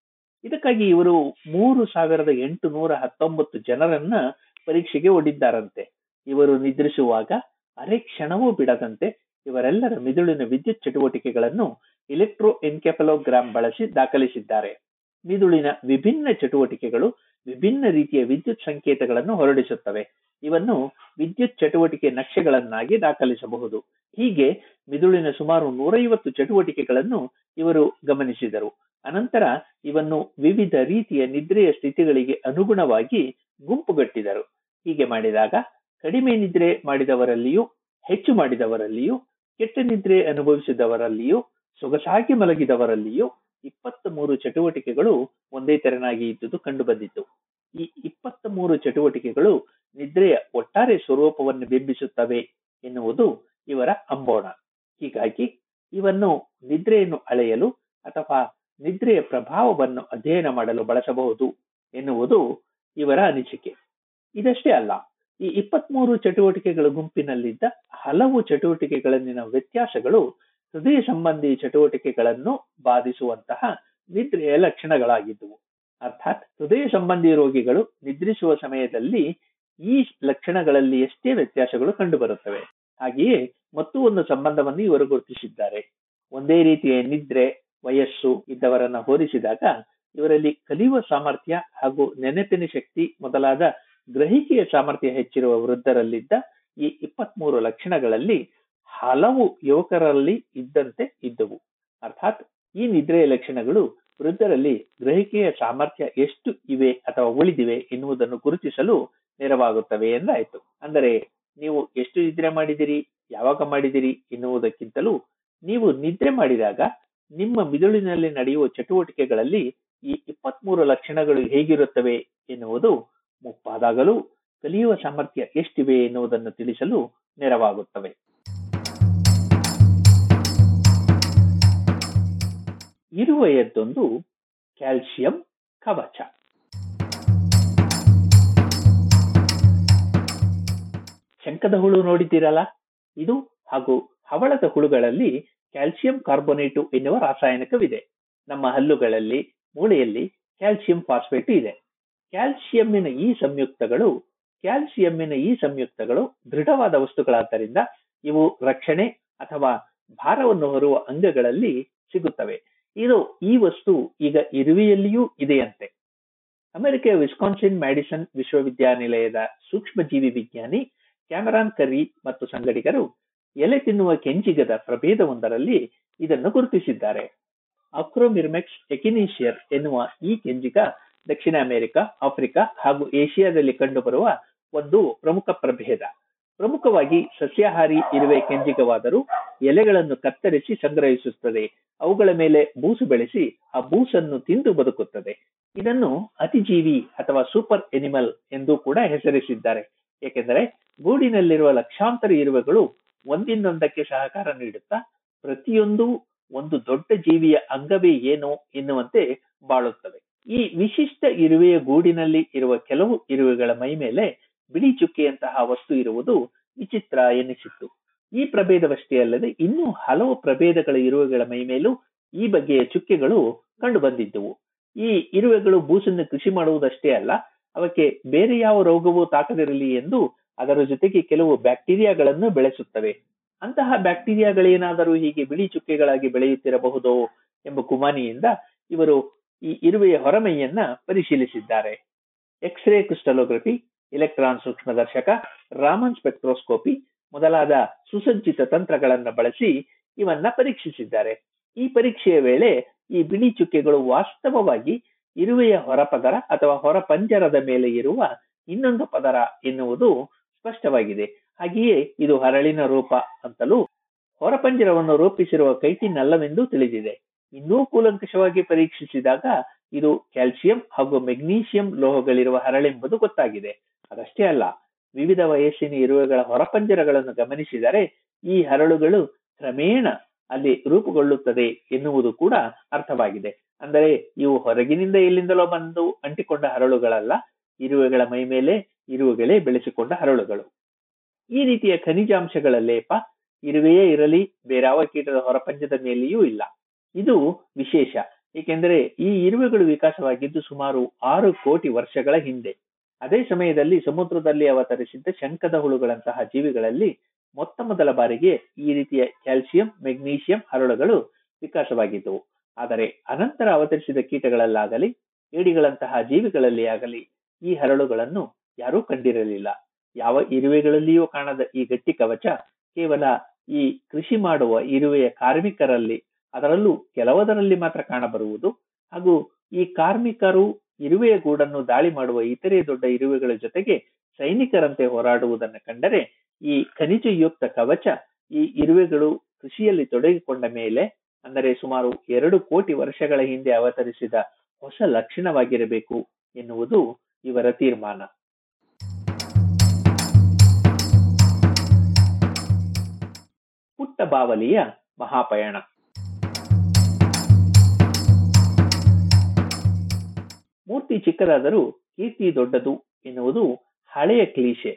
Speaker 10: ಇದಕ್ಕಾಗಿ ಇವರು ಮೂರು ಸಾವಿರದ ಎಂಟು ನೂರ ಹತ್ತೊಂಬತ್ತು ಜನರನ್ನ ಪರೀಕ್ಷೆಗೆ ಒಡ್ಡಿದ್ದಾರಂತೆ. ಇವರು ನಿದ್ರಿಸುವಾಗ, ಅರೆ ಕ್ಷಣವೂ ಬಿಡದಂತೆ ಇವರೆಲ್ಲರ ಮಿದುಳಿನ ವಿದ್ಯುತ್ ಚಟುವಟಿಕೆಗಳನ್ನು ಎಲೆಕ್ಟ್ರೋ ಎನ್ಕೆಫಲೋಗ್ರಾಮ್ ಬಳಸಿ ದಾಖಲಿಸಿದ್ದಾರೆ. ಮಿದುಳಿನ ವಿಭಿನ್ನ ಚಟುವಟಿಕೆಗಳು ವಿಭಿನ್ನ ರೀತಿಯ ವಿದ್ಯುತ್ ಸಂಕೇತಗಳನ್ನು ಹೊರಡಿಸುತ್ತವೆ. ಇವನ್ನು ವಿದ್ಯುತ್ ಚಟುವಟಿಕೆ ನಕ್ಷೆಗಳನ್ನಾಗಿ ದಾಖಲಿಸಬಹುದು. ಹೀಗೆ ಮಿದುಳಿನ ಸುಮಾರು ನೂರೈವತ್ತು ಚಟುವಟಿಕೆಗಳನ್ನು ಇವರು ಗಮನಿಸಿದರು. ಅನಂತರ ಇವನ್ನು ವಿವಿಧ ರೀತಿಯ ನಿದ್ರೆಯ ಸ್ಥಿತಿಗಳಿಗೆ ಅನುಗುಣವಾಗಿ ಗುಂಪುಗಟ್ಟಿದರು. ಹೀಗೆ ಮಾಡಿದಾಗ ಕಡಿಮೆ ನಿದ್ರೆ ಮಾಡಿದವರಲ್ಲಿಯೂ, ಹೆಚ್ಚು ಮಾಡಿದವರಲ್ಲಿಯೂ, ಕೆಟ್ಟ ನಿದ್ರೆ ಅನುಭವಿಸಿದವರಲ್ಲಿಯೂ, ಸೊಗಸಾಗಿ ಮಲಗಿದವರಲ್ಲಿಯೂ ಇಪ್ಪತ್ತ ಮೂರು ಚಟುವಟಿಕೆಗಳು ಒಂದೇ ತೆರನಾಗಿ ಇದ್ದುದು ಕಂಡುಬಂದಿತ್ತು. ಈ ಇಪ್ಪತ್ತ್ ಮೂರು ಚಟುವಟಿಕೆಗಳು ನಿದ್ರೆಯ ಒಟ್ಟಾರೆ ಸ್ವರೂಪವನ್ನು ಬಿಂಬಿಸುತ್ತವೆ ಎನ್ನುವುದು ಇವರ ಅಂಬೋಣ. ಹೀಗಾಗಿ ಇವನ್ನು ನಿದ್ರೆಯನ್ನು ಅಳೆಯಲು ಅಥವಾ ನಿದ್ರೆಯ ಪ್ರಭಾವವನ್ನು ಅಧ್ಯಯನ ಮಾಡಲು ಬಳಸಬಹುದು ಎನ್ನುವುದು ಇವರ ಅನಿಸಿಕೆ. ಇದಷ್ಟೇ ಅಲ್ಲ, ಈ ಇಪ್ಪತ್ಮೂರು ಚಟುವಟಿಕೆಗಳ ಗುಂಪಿನಲ್ಲಿದ್ದ ಹಲವು ಚಟುವಟಿಕೆಗಳಲ್ಲಿನ ವ್ಯತ್ಯಾಸಗಳು ಹೃದಯ ಸಂಬಂಧಿ ಚಟುವಟಿಕೆಗಳನ್ನು ಬಾಧಿಸುವಂತಹ ನಿದ್ರೆಯ ಲಕ್ಷಣಗಳಾಗಿದ್ದವು. ಅರ್ಥಾತ್ ಹೃದಯ ಸಂಬಂಧಿ ರೋಗಿಗಳು ನಿದ್ರಿಸುವ ಸಮಯದಲ್ಲಿ ಈ ಲಕ್ಷಣಗಳಲ್ಲಿ ಎಷ್ಟೇ ವ್ಯತ್ಯಾಸಗಳು ಕಂಡುಬರುತ್ತವೆ. ಹಾಗೆಯೇ ಮತ್ತು ಒಂದು ಸಂಬಂಧವನ್ನು ಇವರು ಗುರುತಿಸಿದ್ದಾರೆ. ಒಂದೇ ರೀತಿಯ ನಿದ್ರೆ, ವಯಸ್ಸು ಇದ್ದವರನ್ನ ಹೋಲಿಸಿದಾಗ ಇವರಲ್ಲಿ ಕಲಿಯುವ ಸಾಮರ್ಥ್ಯ ಹಾಗೂ ನೆನಪಿನ ಶಕ್ತಿ ಮೊದಲಾದ ಗ್ರಹಿಕೆಯ ಸಾಮರ್ಥ್ಯ ಹೆಚ್ಚಿರುವ ವೃದ್ಧರಲ್ಲಿದ್ದ ಈ ಇಪ್ಪತ್ಮೂರು ಲಕ್ಷಣಗಳಲ್ಲಿ ಹಲವು ಯುವಕರಲ್ಲಿ ಇದ್ದಂತೆ ಇದ್ದವು. ಅರ್ಥಾತ್ ಈ ನಿದ್ರೆಯ ಲಕ್ಷಣಗಳು ವೃದ್ಧರಲ್ಲಿ ಗ್ರಹಿಕೆಯ ಸಾಮರ್ಥ್ಯ ಎಷ್ಟು ಇವೆ ಅಥವಾ ಉಳಿದಿವೆ ಎನ್ನುವುದನ್ನು ಗುರುತಿಸಲು ನೆರವಾಗುತ್ತವೆ ಎಂದಾಯಿತು. ಅಂದರೆ ನೀವು ಎಷ್ಟು ನಿದ್ರೆ ಮಾಡಿದಿರಿ ಯಾವಾಗ ಮಾಡಿದಿರಿ ಎನ್ನುವುದಕ್ಕಿಂತಲೂ ನೀವು ನಿದ್ರೆ ಮಾಡಿದಾಗ ನಿಮ್ಮ ಮಿದುಳಿನಲ್ಲಿ ನಡೆಯುವ ಚಟುವಟಿಕೆಗಳಲ್ಲಿ ಈ ಇಪ್ಪತ್ಮೂರು ಲಕ್ಷಣಗಳು ಹೇಗಿರುತ್ತವೆ ಎನ್ನುವುದು ಮುಪ್ಪಾದಾಗಲೂ ಕಲಿಯುವ ಸಾಮರ್ಥ್ಯ ಎಷ್ಟಿವೆ ಎನ್ನುವುದನ್ನು ತಿಳಿಸಲು ನೆರವಾಗುತ್ತವೆ. ಇರುವೆಯದ್ದೊಂದು ಕ್ಯಾಲ್ಸಿಯಂ ಕವಚ. ಶಂಕದ ಹುಳು ನೋಡಿದ್ದೀರಲ್ಲ? ಇದು ಹಾಗೂ ಹವಳದ ಹುಳುಗಳಲ್ಲಿ ಕ್ಯಾಲ್ಸಿಯಂ ಕಾರ್ಬೋನೇಟು ಎನ್ನುವ ರಾಸಾಯನಿಕವಿದೆ. ನಮ್ಮ ಹಲ್ಲುಗಳಲ್ಲಿ, ಮೂಳೆಯಲ್ಲಿ ಕ್ಯಾಲ್ಸಿಯಂ ಫಾಸ್ಫೇಟ್ ಇದೆ. ಕ್ಯಾಲ್ಸಿಯಂನ ಈ ಸಂಯುಕ್ತಗಳು, ಕ್ಯಾಲ್ಸಿಯಂನ ಈ ಸಂಯುಕ್ತಗಳು ದೃಢವಾದ ವಸ್ತುಗಳಾದ್ದರಿಂದ ಇವು ರಕ್ಷಣೆ ಅಥವಾ ಭಾರವನ್ನು ಹೊರುವ ಅಂಗಗಳಲ್ಲಿ ಸಿಗುತ್ತವೆ. ಇದು ಈ ವಸ್ತು ಈಗ ಇರುವೆಯಲ್ಲಿಯೂ ಇದೆಯಂತೆ. ಅಮೆರಿಕ ವಿಸ್ಕಾನ್ಸಿನ್ ಮ್ಯಾಡಿಸನ್ ವಿಶ್ವವಿದ್ಯಾನಿಲಯದ ಸೂಕ್ಷ್ಮಜೀವಿ ವಿಜ್ಞಾನಿ ಕ್ಯಾಮರಾನ್ ಕರಿ ಮತ್ತು ಸಂಗಡಿಗರು ಎಲೆ ತಿನ್ನುವ ಕೆಂಜಿಗದ ಪ್ರಭೇದವೊಂದರಲ್ಲಿ ಇದನ್ನು ಗುರುತಿಸಿದ್ದಾರೆ. ಅಕ್ರೋಮಿರ್ಮೆಕ್ಸ್ ಎಕಿನೀಷಿಯರ್ ಎನ್ನುವ ಈ ಕೆಂಜಿಗ ದಕ್ಷಿಣ ಅಮೆರಿಕ, ಆಫ್ರಿಕಾ ಹಾಗೂ ಏಷ್ಯಾದಲ್ಲಿ ಕಂಡುಬರುವ ಒಂದು ಪ್ರಮುಖ ಪ್ರಭೇದ. ಪ್ರಮುಖವಾಗಿ ಸಸ್ಯಾಹಾರಿ ಇರುವೆ ಕೆಂಜಿಗವಾದರೂ ಎಲೆಗಳನ್ನು ಕತ್ತರಿಸಿ ಸಂಗ್ರಹಿಸುತ್ತದೆ. ಅವುಗಳ ಮೇಲೆ ಬೂಸು ಬೆಳೆಸಿ ಆ ಬೂಸನ್ನು ತಿಂದು ಬದುಕುತ್ತದೆ. ಇದನ್ನು ಅತಿಜೀವಿ ಅಥವಾ ಸೂಪರ್ ಎನಿಮಲ್ ಎಂದು ಕೂಡ ಹೆಸರಿಸಿದ್ದಾರೆ. ಏಕೆಂದರೆ ಗೂಡಿನಲ್ಲಿರುವ ಲಕ್ಷಾಂತರ ಇರುವೆಗಳು ಒಂದಿನೊಂದಕ್ಕೆ ಸಹಕಾರ ನೀಡುತ್ತಾ ಪ್ರತಿಯೊಂದು ಒಂದು ದೊಡ್ಡ ಜೀವಿಯ ಅಂಗವೇ ಏನೋ ಎನ್ನುವಂತೆ ಬಾಳುತ್ತವೆ. ಈ ವಿಶಿಷ್ಟ ಇರುವೆಯ ಗೂಡಿನಲ್ಲಿ ಇರುವ ಕೆಲವು ಇರುವೆಗಳ ಮೈ ಮೇಲೆ ಬಿಳಿ ಚುಕ್ಕೆಯಂತಹ ವಸ್ತು ಇರುವುದು ವಿಚಿತ್ರ ಎನಿಸಿತ್ತು ಈ ಪ್ರಭೇದವಷ್ಟೇ ಅಲ್ಲದೆ ಇನ್ನೂ ಹಲವು ಪ್ರಭೇದಗಳ ಇರುವೆಗಳ ಮೈ ಮೇಲೂ ಈ ಬಗೆಯ ಚುಕ್ಕೆಗಳು ಕಂಡು ಬಂದಿದ್ದವು ಈ ಇರುವೆಗಳು ಬೂಸನ್ನು ಕೃಷಿ ಮಾಡುವುದಷ್ಟೇ ಅಲ್ಲ, ಅವಕ್ಕೆ ಬೇರೆ ಯಾವ ರೋಗವೂ ತಾಕದಿರಲಿ ಎಂದು ಅದರ ಜೊತೆಗೆ ಕೆಲವು ಬ್ಯಾಕ್ಟೀರಿಯಾಗಳನ್ನು ಬೆಳೆಸುತ್ತವೆ. ಅಂತಹ ಬ್ಯಾಕ್ಟೀರಿಯಾಗಳೇನಾದರೂ ಹೀಗೆ ಬಿಳಿ ಚುಕ್ಕೆಗಳಾಗಿ ಬೆಳೆಯುತ್ತಿರಬಹುದೋ ಎಂಬ ಕುಮಾನಿಯಿಂದ ಇವರು ಈ ಇರುವೆಯ ಹೊರಮೈಯನ್ನ ಪರಿಶೀಲಿಸಿದ್ದಾರೆ. ಎಕ್ಸ್ರೇ ಕ್ರಿಸ್ಟಲೋಗ್ರಫಿ ಇಲೆಕ್ಟ್ರಾನ್ ಸೂಕ್ಷ್ಮದರ್ಶಕ ರಾಮನ್ ಸ್ಪೆಕ್ಟ್ರೋಸ್ಕೋಪಿ ಮೊದಲಾದ ಸುಸಜ್ಜಿತ ತಂತ್ರಗಳನ್ನ ಬಳಸಿ ಇವನ್ನ ಪರೀಕ್ಷಿಸಿದ್ದಾರೆ. ಈ ಪರೀಕ್ಷೆಯ ವೇಳೆ ಈ ಬಿಳಿ ಚುಕ್ಕೆಗಳು ವಾಸ್ತವವಾಗಿ ಇರುವೆಯ ಹೊರಪದರ ಅಥವಾ ಹೊರಪಂಜರದ ಮೇಲೆ ಇರುವ ಇನ್ನೊಂದು ಪದರ ಎನ್ನುವುದು ಸ್ಪಷ್ಟವಾಗಿದೆ. ಹಾಗೆಯೇ ಇದು ಹರಳಿನ ರೂಪ ಅಂತಲೂ ಹೊರಪಂಜರವನ್ನು ರೂಪಿಸಿರುವ ಕೈಟಿನ್ ಅಲ್ಲವೆಂದು ತಿಳಿದಿದೆ. ಇನ್ನೂ ಕೂಲಂಕಷವಾಗಿ ಪರೀಕ್ಷಿಸಿದಾಗ ಇದು ಕ್ಯಾಲ್ಸಿಯಂ ಹಾಗೂ ಮೆಗ್ನೀಷಿಯಂ ಲೋಹಗಳಿರುವ ಹರಳೆಂಬುದು ಗೊತ್ತಾಗಿದೆ. ಅದಷ್ಟೇ ಅಲ್ಲ, ವಿವಿಧ ವಯಸ್ಸಿನ ಇರುವೆಗಳ ಹೊರಪಂಜರಗಳನ್ನು ಗಮನಿಸಿದರೆ ಈ ಹರಳುಗಳು ಕ್ರಮೇಣ ಅಲ್ಲಿ ರೂಪುಗೊಳ್ಳುತ್ತದೆ ಎನ್ನುವುದು ಕೂಡ ಅರ್ಥವಾಗಿದೆ. ಅಂದರೆ ಇವು ಹೊರಗಿನಿಂದ ಎಲ್ಲಿಂದಲೋ ಬಂದು ಅಂಟಿಕೊಂಡ ಹರಳುಗಳಲ್ಲ, ಇರುವೆಗಳ ಮೈ ಮೇಲೆ ಇರುವೆಗಳೇ ಬೆಳೆಸಿಕೊಂಡ ಹರಳುಗಳು. ಈ ರೀತಿಯ ಖನಿಜಾಂಶಗಳ ಲೇಪ ಇರುವೆಯೇ ಇರಲಿ, ಬೇರಾವ ಕೀಟದ ಹೊರಪಂಜದ ಮೇಲೆಯೂ ಇಲ್ಲ. ಇದು ವಿಶೇಷ. ಏಕೆಂದರೆ ಈ ಇರುವೆಗಳು ವಿಕಾಸವಾಗಿದ್ದು ಸುಮಾರು ಆರು ಕೋಟಿ ವರ್ಷಗಳ ಹಿಂದೆ. ಅದೇ ಸಮಯದಲ್ಲಿ ಸಮುದ್ರದಲ್ಲಿ ಅವತರಿಸಿದ್ದ ಶಂಕದ ಹುಳುಗಳಂತಹ ಜೀವಿಗಳಲ್ಲಿ ಮೊತ್ತ ಮೊದಲ ಬಾರಿಗೆ ಈ ರೀತಿಯ ಕ್ಯಾಲ್ಸಿಯಂ, ಮೆಗ್ನೀಷಿಯಂ ಹರಳುಗಳು ವಿಕಾಸವಾಗಿದ್ದವು. ಆದರೆ ಅನಂತರ ಅವತರಿಸಿದ ಕೀಟಗಳಲ್ಲಾಗಲಿ, ಏಡಿಗಳಂತಹ ಜೀವಿಗಳಲ್ಲಿ ಆಗಲಿ ಈ ಹರಳುಗಳನ್ನು ಯಾರೂ ಕಂಡಿರಲಿಲ್ಲ. ಯಾವ ಇರುವೆಗಳಲ್ಲಿಯೂ ಕಾಣದ ಈ ಗಟ್ಟಿ ಕವಚ ಕೇವಲ ಈ ಕೃಷಿ ಮಾಡುವ ಇರುವೆಯ ಕಾರ್ಮಿಕರಲ್ಲಿ, ಅದರಲ್ಲೂ ಕೆಲವದರಲ್ಲಿ ಮಾತ್ರ ಕಾಣಬರುವುದು ಹಾಗೂ ಈ ಕಾರ್ಮಿಕರು ಇರುವೆಯ ಗೂಡನ್ನು ದಾಳಿ ಮಾಡುವ ಇತರೆ ದೊಡ್ಡ ಇರುವೆಗಳ ಜೊತೆಗೆ ಸೈನಿಕರಂತೆ ಹೋರಾಡುವುದನ್ನು ಕಂಡರೆ ಈ ಖನಿಜಯುಕ್ತ ಕವಚ ಈ ಇರುವೆಗಳು ಕೃಷಿಯಲ್ಲಿ ತೊಡಗಿಕೊಂಡ ಮೇಲೆ, ಅಂದರೆ ಸುಮಾರು ಎರಡು ಕೋಟಿ ವರ್ಷಗಳ ಹಿಂದೆ ಅವತರಿಸಿದ ಹೊಸ ಲಕ್ಷಣವಾಗಿರಬೇಕು ಎನ್ನುವುದು ಇವರ ತೀರ್ಮಾನ. ಪುಟ್ಟ ಬಾವಲಿಯ ಮಹಾಪಯಣ. ಮೂರ್ತಿ ಚಿಕ್ಕದಾದರೂ ಕೀರ್ತಿ ದೊಡ್ಡದು ಎನ್ನುವುದು ಹಳೆಯ ಕ್ಲೀಶೆ.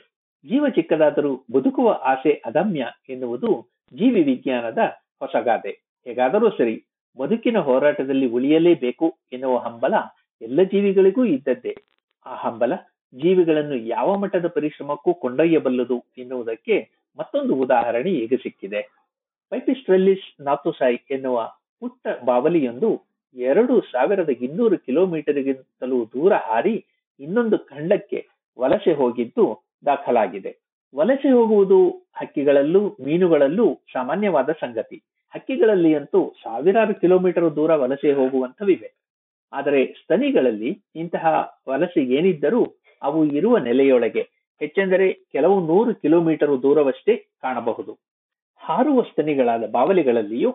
Speaker 10: ಜೀವ ಚಿಕ್ಕದಾದರೂ ಬದುಕುವ ಆಸೆ ಅದಮ್ಯ ಎನ್ನುವುದು ಜೀವಿ ವಿಜ್ಞಾನದ ಹೊಸಗಾದೆ ಹೇಗಾದರೂ ಸರಿ, ಬದುಕಿನ ಹೋರಾಟದಲ್ಲಿ ಉಳಿಯಲೇಬೇಕು ಎನ್ನುವ ಹಂಬಲ ಎಲ್ಲ ಜೀವಿಗಳಿಗೂ ಇದ್ದದ್ದೇ. ಆ ಹಂಬಲ ಜೀವಿಗಳನ್ನು ಯಾವ ಮಟ್ಟದ ಪರಿಶ್ರಮಕ್ಕೂ ಕೊಂಡೊಯ್ಯಬಲ್ಲದು ಎನ್ನುವುದಕ್ಕೆ ಮತ್ತೊಂದು ಉದಾಹರಣೆ ಈಗ ಸಿಕ್ಕಿದೆ. ಪೈಪಿಸ್ಟ್ರೆಲ್ಲಿಸ್ ನಾಥುಸಾಯ್ ಎನ್ನುವ ಪುಟ್ಟ ಬಾವಲಿಯೊಂದು ಎರಡು ಸಾವಿರದ ಇನ್ನೂರು ಕಿಲೋಮೀಟರ್ಗಿಂತಲೂ ದೂರ ಹಾರಿ ಇನ್ನೊಂದು ಖಂಡಕ್ಕೆ ವಲಸೆ ಹೋಗಿದ್ದು ದಾಖಲಾಗಿದೆ. ವಲಸೆ ಹೋಗುವುದು ಹಕ್ಕಿಗಳಲ್ಲೂ ಮೀನುಗಳಲ್ಲೂ ಸಾಮಾನ್ಯವಾದ ಸಂಗತಿ. ಹಕ್ಕಿಗಳಲ್ಲಿ ಅಂತೂ ಸಾವಿರಾರು ಕಿಲೋಮೀಟರ್ ದೂರ ವಲಸೆ ಹೋಗುವಂಥವಿವೆ. ಆದರೆ ಸ್ತನಿಗಳಲ್ಲಿ ಇಂತಹ ವಲಸೆ ಏನಿದ್ದರೂ ಅವು ಇರುವ ನೆಲೆಯೊಳಗೆ, ಹೆಚ್ಚೆಂದರೆ ಕೆಲವು ನೂರು ಕಿಲೋಮೀಟರ್ ದೂರವಷ್ಟೇ ಕಾಣಬಹುದು. ಹಾರುವ ಸ್ತನಿಗಳಾದ ಬಾವಲಿಗಳಲ್ಲಿಯೂ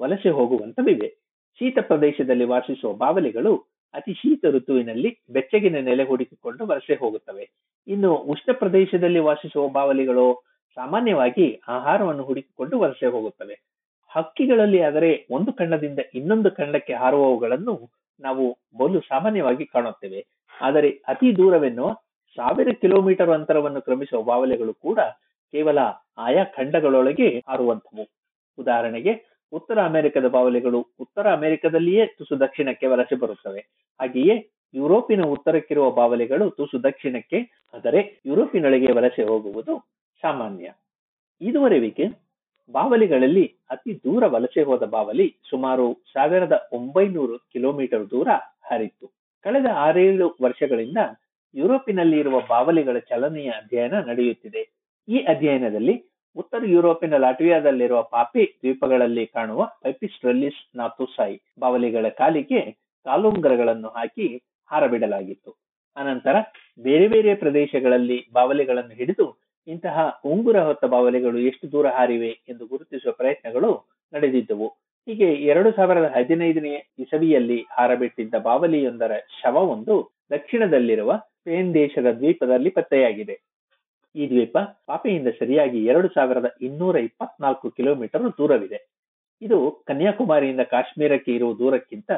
Speaker 10: ವಲಸೆ ಹೋಗುವಂಥವಿವೆ. ಶೀತ ಪ್ರದೇಶದಲ್ಲಿ ವಾಸಿಸುವ ಬಾವಲಿಗಳು ಅತಿ ಶೀತ ಋತುವಿನಲ್ಲಿ ಬೆಚ್ಚಗಿನ ನೆಲೆ ಹುಡುಕಿಕೊಂಡು ವರ್ಷೆ ಹೋಗುತ್ತವೆ. ಇನ್ನು ಉಷ್ಣ ಪ್ರದೇಶದಲ್ಲಿ ವಾಸಿಸುವ ಬಾವಲಿಗಳು ಸಾಮಾನ್ಯವಾಗಿ ಆಹಾರವನ್ನು ಹುಡುಕಿಕೊಂಡು ವರ್ಷೆ ಹೋಗುತ್ತವೆ. ಹಕ್ಕಿಗಳಲ್ಲಿ ಆದರೆ ಒಂದು ಖಂಡದಿಂದ ಇನ್ನೊಂದು ಖಂಡಕ್ಕೆ ಹಾರುವವುಗಳನ್ನು ನಾವು ಬಲು ಸಾಮಾನ್ಯವಾಗಿ ಕಾಣುತ್ತೇವೆ. ಆದರೆ ಅತಿ ದೂರವೆನ್ನುವ ಸಾವಿರ ಕಿಲೋಮೀಟರ್ ಅಂತರವನ್ನು ಕ್ರಮಿಸುವ ಬಾವಲಿಗಳು ಕೂಡ ಕೇವಲ ಆಯಾ ಖಂಡಗಳೊಳಗೆ ಹಾರುವಂಥವು. ಉದಾಹರಣೆಗೆ ಉತ್ತರ ಅಮೆರಿಕದ ಬಾವಲಿಗಳು ಉತ್ತರ ಅಮೆರಿಕದಲ್ಲಿಯೇ ತುಸು ದಕ್ಷಿಣಕ್ಕೆ ವಲಸೆ ಬರುತ್ತವೆ. ಹಾಗೆಯೇ ಯುರೋಪಿನ ಉತ್ತರಕ್ಕಿರುವ ಬಾವಲಿಗಳು ತುಸು ದಕ್ಷಿಣಕ್ಕೆ, ಆದರೆ ಯುರೋಪಿನೊಳಗೆ ವಲಸೆ ಹೋಗುವುದು ಸಾಮಾನ್ಯ. ಇದುವರೆವಿಗೆ ಬಾವಲಿಗಳಲ್ಲಿ ಅತಿ ದೂರ ವಲಸೆ ಹೋದ ಬಾವಲಿ ಸುಮಾರು ಸಾವಿರದ ಒಂಬೈನೂರು ಕಿಲೋಮೀಟರ್ ದೂರ ಹರಿತ್ತು ಕಳೆದ ಆರೇಳು ವರ್ಷಗಳಿಂದ ಯುರೋಪಿನಲ್ಲಿ ಇರುವ ಬಾವಲಿಗಳ ಚಲನೆಯ ಅಧ್ಯಯನ ನಡೆಯುತ್ತಿದೆ. ಈ ಅಧ್ಯಯನದಲ್ಲಿ ಉತ್ತರ ಯುರೋಪಿನ ಲಾಟ್ವಿಯಾದಲ್ಲಿರುವ ಪಾಪಿ ದ್ವೀಪಗಳಲ್ಲಿ ಕಾಣುವ ಪೈಪಿಸ್ಟ್ರೆಲ್ಲಿಸ್ ನಾಥುಸಾಯಿ ಬಾವಲಿಗಳ ಕಾಲಿಗೆ ಕಾಲುಂಗರಗಳನ್ನು ಹಾಕಿ ಹಾರಬಿಡಲಾಗಿತ್ತು. ಅನಂತರ ಬೇರೆ ಬೇರೆ ಪ್ರದೇಶಗಳಲ್ಲಿ ಬಾವಲಿಗಳನ್ನು ಹಿಡಿದು ಇಂತಹ ಉಂಗುರ ಹೊತ್ತ ಬಾವಲಿಗಳು ಎಷ್ಟು ದೂರ ಹಾರಿವೆ ಎಂದು ಗುರುತಿಸುವ ಪ್ರಯತ್ನಗಳು ನಡೆದಿದ್ದವು. ಹೀಗೆ ಎರಡು ಸಾವಿರದ ಹದಿನೈದನೇ ಇಸವಿಯಲ್ಲಿ ಹಾರಬಿಟ್ಟಿದ್ದ ಬಾವಲಿಯೊಂದರ ಶವವೊಂದು ದಕ್ಷಿಣದಲ್ಲಿರುವ ಸ್ಪೇನ್ ದೇಶದ ದ್ವೀಪದಲ್ಲಿ ಪತ್ತೆಯಾಗಿದೆ. ಈ ದ್ವೀಪ ಪಾಪೆಯಿಂದ ಸರಿಯಾಗಿ ಎರಡು ಸಾವಿರದ ಇನ್ನೂರ ಇಪ್ಪತ್ನಾಲ್ಕು ಕಿಲೋಮೀಟರ್ ದೂರವಿದೆ. ಇದು ಕನ್ಯಾಕುಮಾರಿಯಿಂದ ಕಾಶ್ಮೀರಕ್ಕೆ ಇರುವ ದೂರಕ್ಕಿಂತ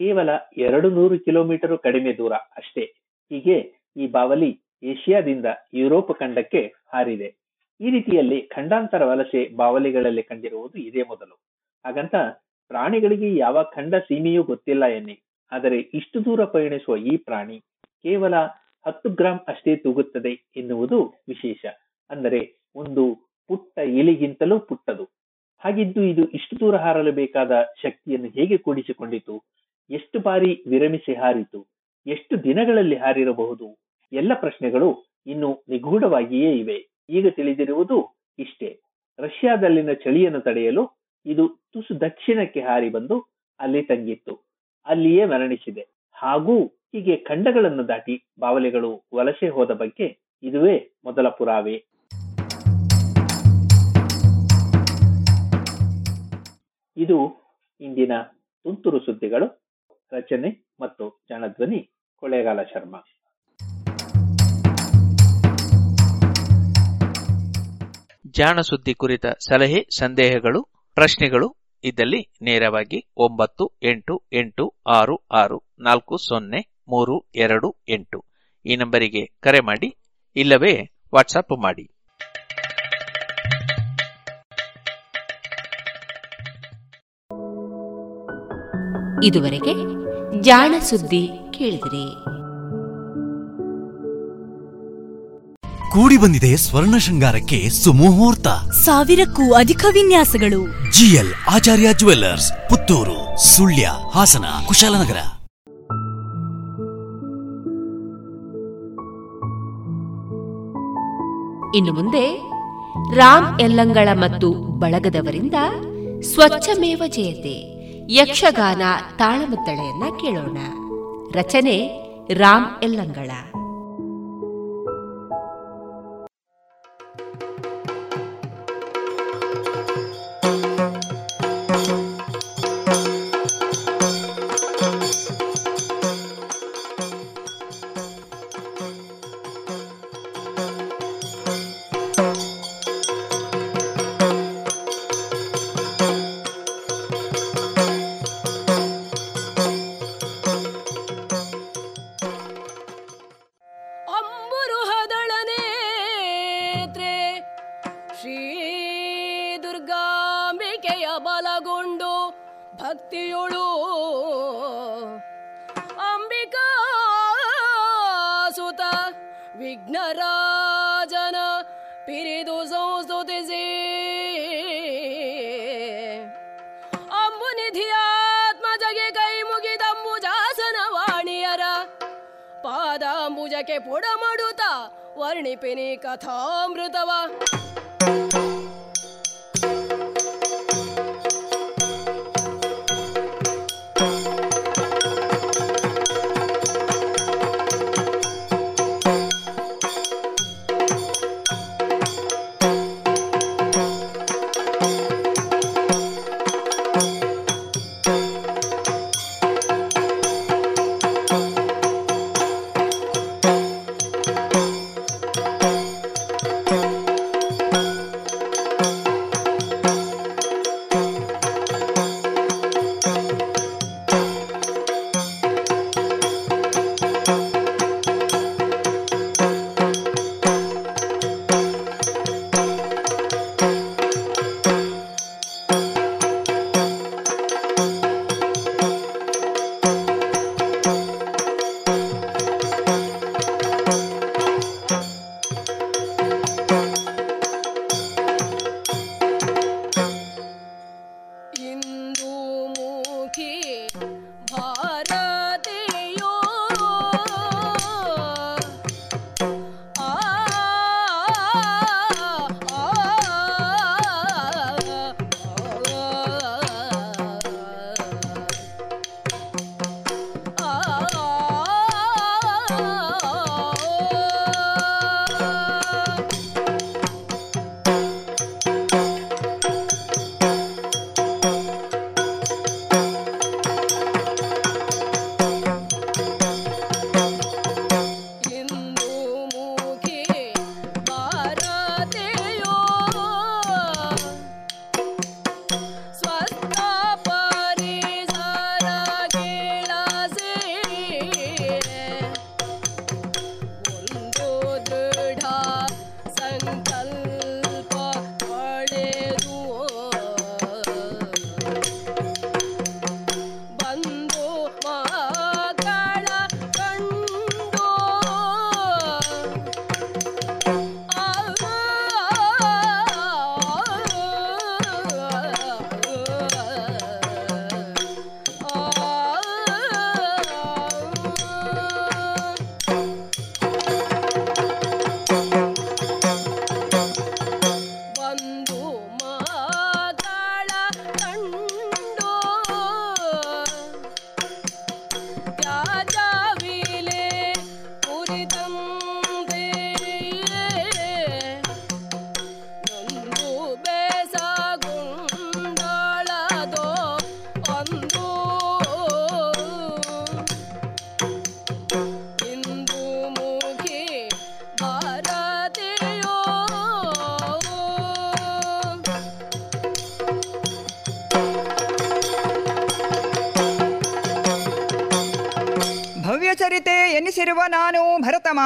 Speaker 10: ಕೇವಲ ಎರಡು ನೂರು ಕಿಲೋಮೀಟರ್ ಕಡಿಮೆ ದೂರ ಅಷ್ಟೇ. ಹೀಗೆ ಈ ಬಾವಲಿ ಏಷ್ಯಾದಿಂದ ಯುರೋಪ್ ಖಂಡಕ್ಕೆ ಹಾರಿದೆ. ಈ ರೀತಿಯಲ್ಲಿ ಖಂಡಾಂತರ ವಲಸೆ ಬಾವಲಿಗಳಲ್ಲಿ ಕಂಡಿರುವುದು ಇದೇ ಮೊದಲು. ಹಾಗಂತ ಪ್ರಾಣಿಗಳಿಗೆ ಯಾವ ಖಂಡ ಸೀಮೆಯೂ ಗೊತ್ತಿಲ್ಲ ಎನ್ನಿ. ಆದರೆ ಇಷ್ಟು ದೂರ ಪಯಣಿಸುವ ಈ ಪ್ರಾಣಿ ಕೇವಲ ಹತ್ತು ಗ್ರಾಂ ಅಷ್ಟೇ ತೂಗುತ್ತದೆ ಎನ್ನುವುದು ವಿಶೇಷ. ಅಂದರೆ ಒಂದು ಪುಟ್ಟ ಎಲೆಗಿಂತಲೂ ಪುಟ್ಟದು. ಹಾಗಿದ್ದು ಇದು ಇಷ್ಟು ದೂರ ಹಾರಲು ಬೇಕಾದ ಶಕ್ತಿಯನ್ನು ಹೇಗೆ ಕೂಡಿಸಿಕೊಂಡಿತು? ಎಷ್ಟು ಬಾರಿ ವಿರಮಿಸಿ ಹಾರಿತು? ಎಷ್ಟು ದಿನಗಳಲ್ಲಿ ಹಾರಿರಬಹುದು? ಎಲ್ಲ ಪ್ರಶ್ನೆಗಳು ಇನ್ನು ನಿಗೂಢವಾಗಿಯೇ ಇವೆ. ಈಗ ತಿಳಿದಿರುವುದು ಇಷ್ಟೇ. ರಷ್ಯಾದಲ್ಲಿನ ಚಳಿಯನ್ನು ತಡೆಯಲು ಇದು ತುಸು ದಕ್ಷಿಣಕ್ಕೆ ಹಾರಿ ಬಂದು ಅಲ್ಲಿ ತಂಗಿತ್ತು. ಅಲ್ಲಿಯೇ ಮರಣಿಸಿದೆ. ಹಾಗೂ ಹೀಗೆ ಖಂಡಗಳನ್ನು ದಾಟಿ ಬಾವಲಿಗಳು ವಲಸೆ ಹೋದ ಬಗ್ಗೆ ಇದುವೇ ಮೊದಲ ಪುರಾವೆ. ಇದು ಇಂದಿನ ತುಂತುರು ಸುದ್ದಿಗಳು, ರಚನೆ ಮತ್ತು ಜನಧ್ವನಿ ಕೊಳೆಗಾಲ ಶರ್ಮಾ.
Speaker 11: ಜಾಣ ಸುದ್ದಿ ಕುರಿತ ಸಲಹೆ, ಸಂದೇಹಗಳು, ಪ್ರಶ್ನೆಗಳು ಇದ್ದಲ್ಲಿ ನೇರವಾಗಿ ಒಂಬತ್ತು ಎಂಟು ಎಂಟು ಆರು ಆರು ನಾಲ್ಕು ಸೊನ್ನೆ ಮೂರು ಎರಡು ಎಂಟು. ಈ ನಂಬರಿಗೆ ಕರೆ ಮಾಡಿ ಇಲ್ಲವೇ ವಾಟ್ಸಪ್ ಮಾಡಿ.
Speaker 1: ಇದುವರೆಗೆ ಜಾಣ ಸುದ್ದಿ ಕೇಳಿದ್ರಿ.
Speaker 6: ಕೂಡಿ ಬಂದಿದೆ ಸ್ವರ್ಣ ಶೃಂಗಾರಕ್ಕೆ ಸುಮುಹೂರ್ತ.
Speaker 7: ಸಾವಿರಕ್ಕೂ ಅಧಿಕ ವಿನ್ಯಾಸಗಳು.
Speaker 6: G L Acharya jewellers Puttur Sullia Hassan Kushalnagar.
Speaker 1: ಇನ್ನು ಮುಂದೆ ರಾಮ್ ಎಲ್ಲಂಗಳ ಮತ್ತು ಬಳಗದವರಿಂದ ಸ್ವಚ್ಛಮೇವ ಜಯತೆ ಯಕ್ಷಗಾನ ತಾಳಮುತ್ತಳೆಯನ್ನ ಕೇಳೋಣ. ರಚನೆ ರಾಮ್ ಯಲ್ಲಂಗಳ
Speaker 12: ಪುಡಮಡುತ್ತ ವರ್ಣಿಪಿನಿ ಕಥಾಮೃತವ.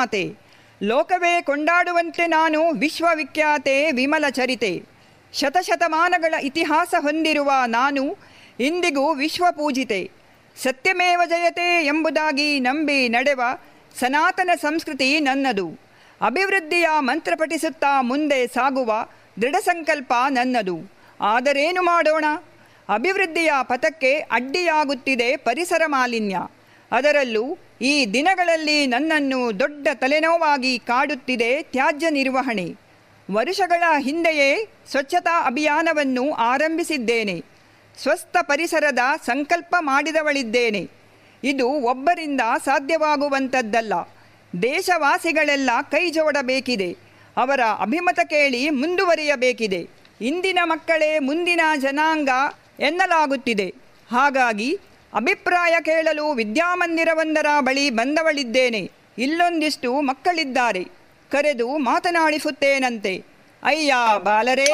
Speaker 13: ಮಾತೆ ಲೋಕವೇ ಕೊಂಡಾಡುವಂತೆ ನಾನು ವಿಶ್ವವಿಖ್ಯಾತೆ ವಿಮಲ ಚರಿತೆ. ಶತಶತಮಾನಗಳ ಇತಿಹಾಸ ಹೊಂದಿರುವ ನಾನು ಇಂದಿಗೂ ವಿಶ್ವಪೂಜಿತೆ. ಸತ್ಯಮೇವ ಜಯತೆ ಎಂಬುದಾಗಿ ನಂಬಿ ನಡೆವ ಸನಾತನ ಸಂಸ್ಕೃತಿ ನನ್ನದು. ಅಭಿವೃದ್ಧಿಯ ಮಂತ್ರ ಪಠಿಸುತ್ತಾ ಮುಂದೆ ಸಾಗುವ ದೃಢ ಸಂಕಲ್ಪ ನನ್ನದು. ಆದರೇನು ಮಾಡೋಣ? ಅಭಿವೃದ್ಧಿಯ ಪಥಕ್ಕೆ ಅಡ್ಡಿಯಾಗುತ್ತಿದೆ ಪರಿಸರ ಮಾಲಿನ್ಯ. ಅದರಲ್ಲೂ ಈ ದಿನಗಳಲ್ಲಿ ನನ್ನನ್ನು ದೊಡ್ಡ ತಲೆನೋವಾಗಿ ಕಾಡುತ್ತಿದೆ ತ್ಯಾಜ್ಯ ನಿರ್ವಹಣೆ. ವರುಷಗಳ ಹಿಂದೆಯೇ ಸ್ವಚ್ಛತಾ ಅಭಿಯಾನವನ್ನು ಆರಂಭಿಸಿದ್ದೇನೆ. ಸ್ವಸ್ಥ ಪರಿಸರದ ಸಂಕಲ್ಪ ಮಾಡಿದವಳಿದ್ದೇನೆ. ಇದು ಒಬ್ಬರಿಂದ ಸಾಧ್ಯವಾಗುವಂಥದ್ದಲ್ಲ. ದೇಶವಾಸಿಗಳೆಲ್ಲ ಕೈ ಜೋಡಬೇಕಿದೆ. ಅವರ ಅಭಿಮತ ಕೇಳಿ ಮುಂದುವರಿಯಬೇಕಿದೆ. ಇಂದಿನ ಮಕ್ಕಳೇ ಮುಂದಿನ ಜನಾಂಗ ಎನ್ನಲಾಗುತ್ತಿದೆ. ಹಾಗಾಗಿ ಅಭಿಪ್ರಾಯ ಕೇಳಲು ವಿದ್ಯಾಮಂದಿರವೊಂದರ ಬಳಿ ಬಂದವಳಿದ್ದೇನೆ. ಇಲ್ಲೊಂದಿಷ್ಟು ಮಕ್ಕಳಿದ್ದಾರೆ. ಕರೆದು ಮಾತನಾಡಿಸುತ್ತೇನಂತೆ. ಅಯ್ಯ ಬಾಲರೇ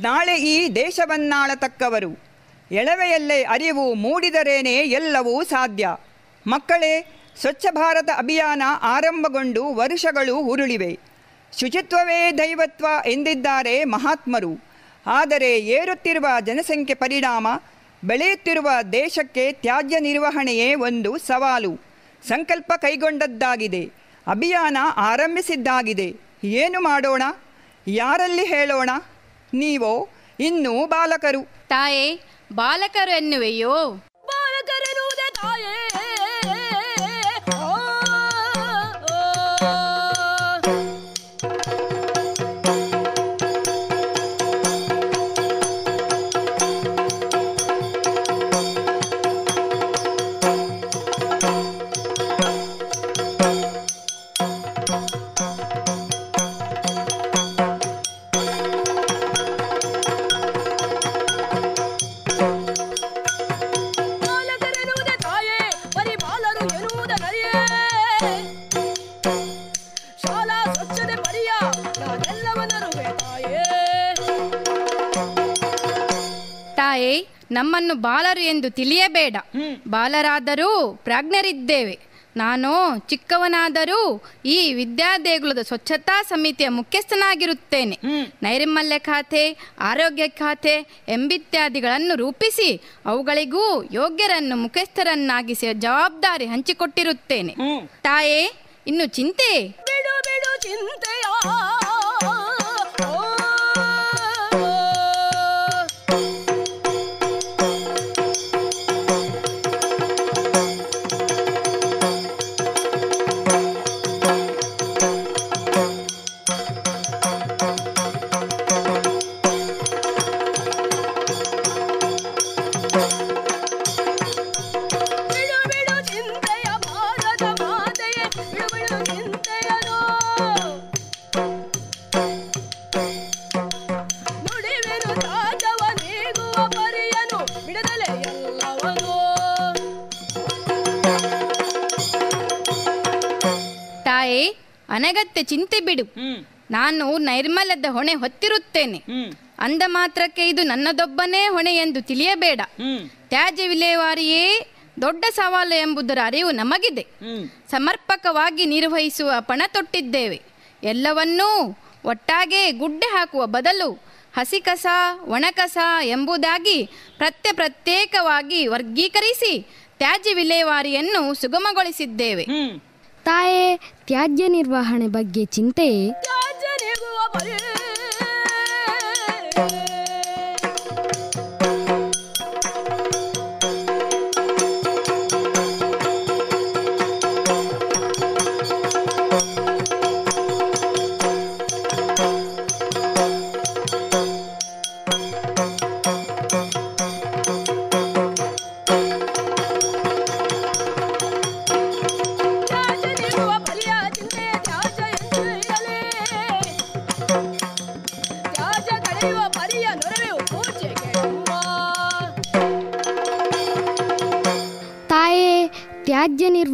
Speaker 13: ನಾಳೆ ಈ ದೇಶವನ್ನಾಳತಕ್ಕವರು. ಎಳವೆಯಲ್ಲೇ ಅರಿವು ಮೂಡಿದರೇನೆ ಎಲ್ಲವೂ ಸಾಧ್ಯ. ಮಕ್ಕಳೇ, ಸ್ವಚ್ಛ ಭಾರತ ಅಭಿಯಾನ ಆರಂಭಗೊಂಡು ವರುಷಗಳು ಉರುಳಿವೆ. ಶುಚಿತ್ವವೇ ದೈವತ್ವ ಎಂದಿದ್ದಾರೆ ಮಹಾತ್ಮರು. ಆದರೆ ಏರುತ್ತಿರುವ ಜನಸಂಖ್ಯೆ ಪರಿಣಾಮ, ಬೆಳೆಯುತ್ತಿರುವ ದೇಶಕ್ಕೆ ತ್ಯಾಜ್ಯ ನಿರ್ವಹಣೆಯೇ ಒಂದು ಸವಾಲು. ಸಂಕಲ್ಪ ಕೈಗೊಂಡದ್ದಾಗಿದೆ. ಅಭಿಯಾನ ಆರಂಭಿಸಿದ್ದಾಗಿದೆ. ಏನು ಮಾಡೋಣ? ಯಾರಲ್ಲಿ ಹೇಳೋಣ? ನೀವೋ ಇನ್ನೂ ಬಾಲಕರು.
Speaker 14: ತಾಯೇ ಬಾಲಕರು ಎನ್ನುವೆಯೋ?
Speaker 12: ಬಾಲಕರೆನ್ನುವುದೇ ತಾಯೇ.
Speaker 14: ನಮ್ಮನ್ನು ಬಾಲರು ಎಂದು ತಿಳಿಯಬೇಡ. ಬಾಲರಾದರೂ ಪ್ರಾಜ್ಞರಿದ್ದೇವೆ. ನಾನು ಚಿಕ್ಕವನಾದರೂ ಈ ವಿದ್ಯಾದೇಗುಲದ ಸ್ವಚ್ಛತಾ ಸಮಿತಿಯ ಮುಖ್ಯಸ್ಥನಾಗಿರುತ್ತೇನೆ. ನೈರ್ಮಲ್ಯ ಖಾತೆ ಆರೋಗ್ಯ ಖಾತೆ ಎಂಬಿತ್ಯಾದಿಗಳನ್ನು ರೂಪಿಸಿ ಅವುಗಳಿಗೂ ಯೋಗ್ಯರನ್ನು ಮುಖ್ಯಸ್ಥರನ್ನಾಗಿಸಿ ಜವಾಬ್ದಾರಿ ಹಂಚಿಕೊಟ್ಟಿರುತ್ತೇನೆ. ತಾಯೇ ಇನ್ನು ಚಿಂತೆ ಚಿಂತೆ ಬಿಡು. ನಾನು ನೈರ್ಮಲ್ಯದ ಹೊಣೆ ಹೊತ್ತಿರುತ್ತೇನೆ. ಅಂದ ಮಾತ್ರಕ್ಕೆ ಇದು ನನ್ನದೊಬ್ಬನೇ ಹೊಣೆ ಎಂದು ತಿಳಿಯಬೇಡ. ತ್ಯಾಜ್ಯ ವಿಲೇವಾರಿಯೇ ದೊಡ್ಡ ಸವಾಲು ಎಂಬುದರ ಅರಿವು ನಮಗಿದೆ. ಸಮರ್ಪಕವಾಗಿ ನಿರ್ವಹಿಸುವ ಪಣ ತೊಟ್ಟಿದ್ದೇವೆ. ಎಲ್ಲವನ್ನೂ ಒಟ್ಟಾಗೆ ಗುಡ್ಡೆ ಹಾಕುವ ಬದಲು ಹಸಿ ಕಸ ಒಣಕಸ ಎಂಬುದಾಗಿ ಪ್ರತ್ಯ ಪ್ರತ್ಯೇಕವಾಗಿ ವರ್ಗೀಕರಿಸಿ ತ್ಯಾಜ್ಯ ವಿಲೇವಾರಿಯನ್ನು ಸುಗಮಗೊಳಿಸಿದ್ದೇವೆ.
Speaker 15: ತಾಯೇ ತ್ಯಾಜ್ಯ ನಿರ್ವಹಣೆ ಬಗ್ಗೆ ಚಿಂತೆಯೇ?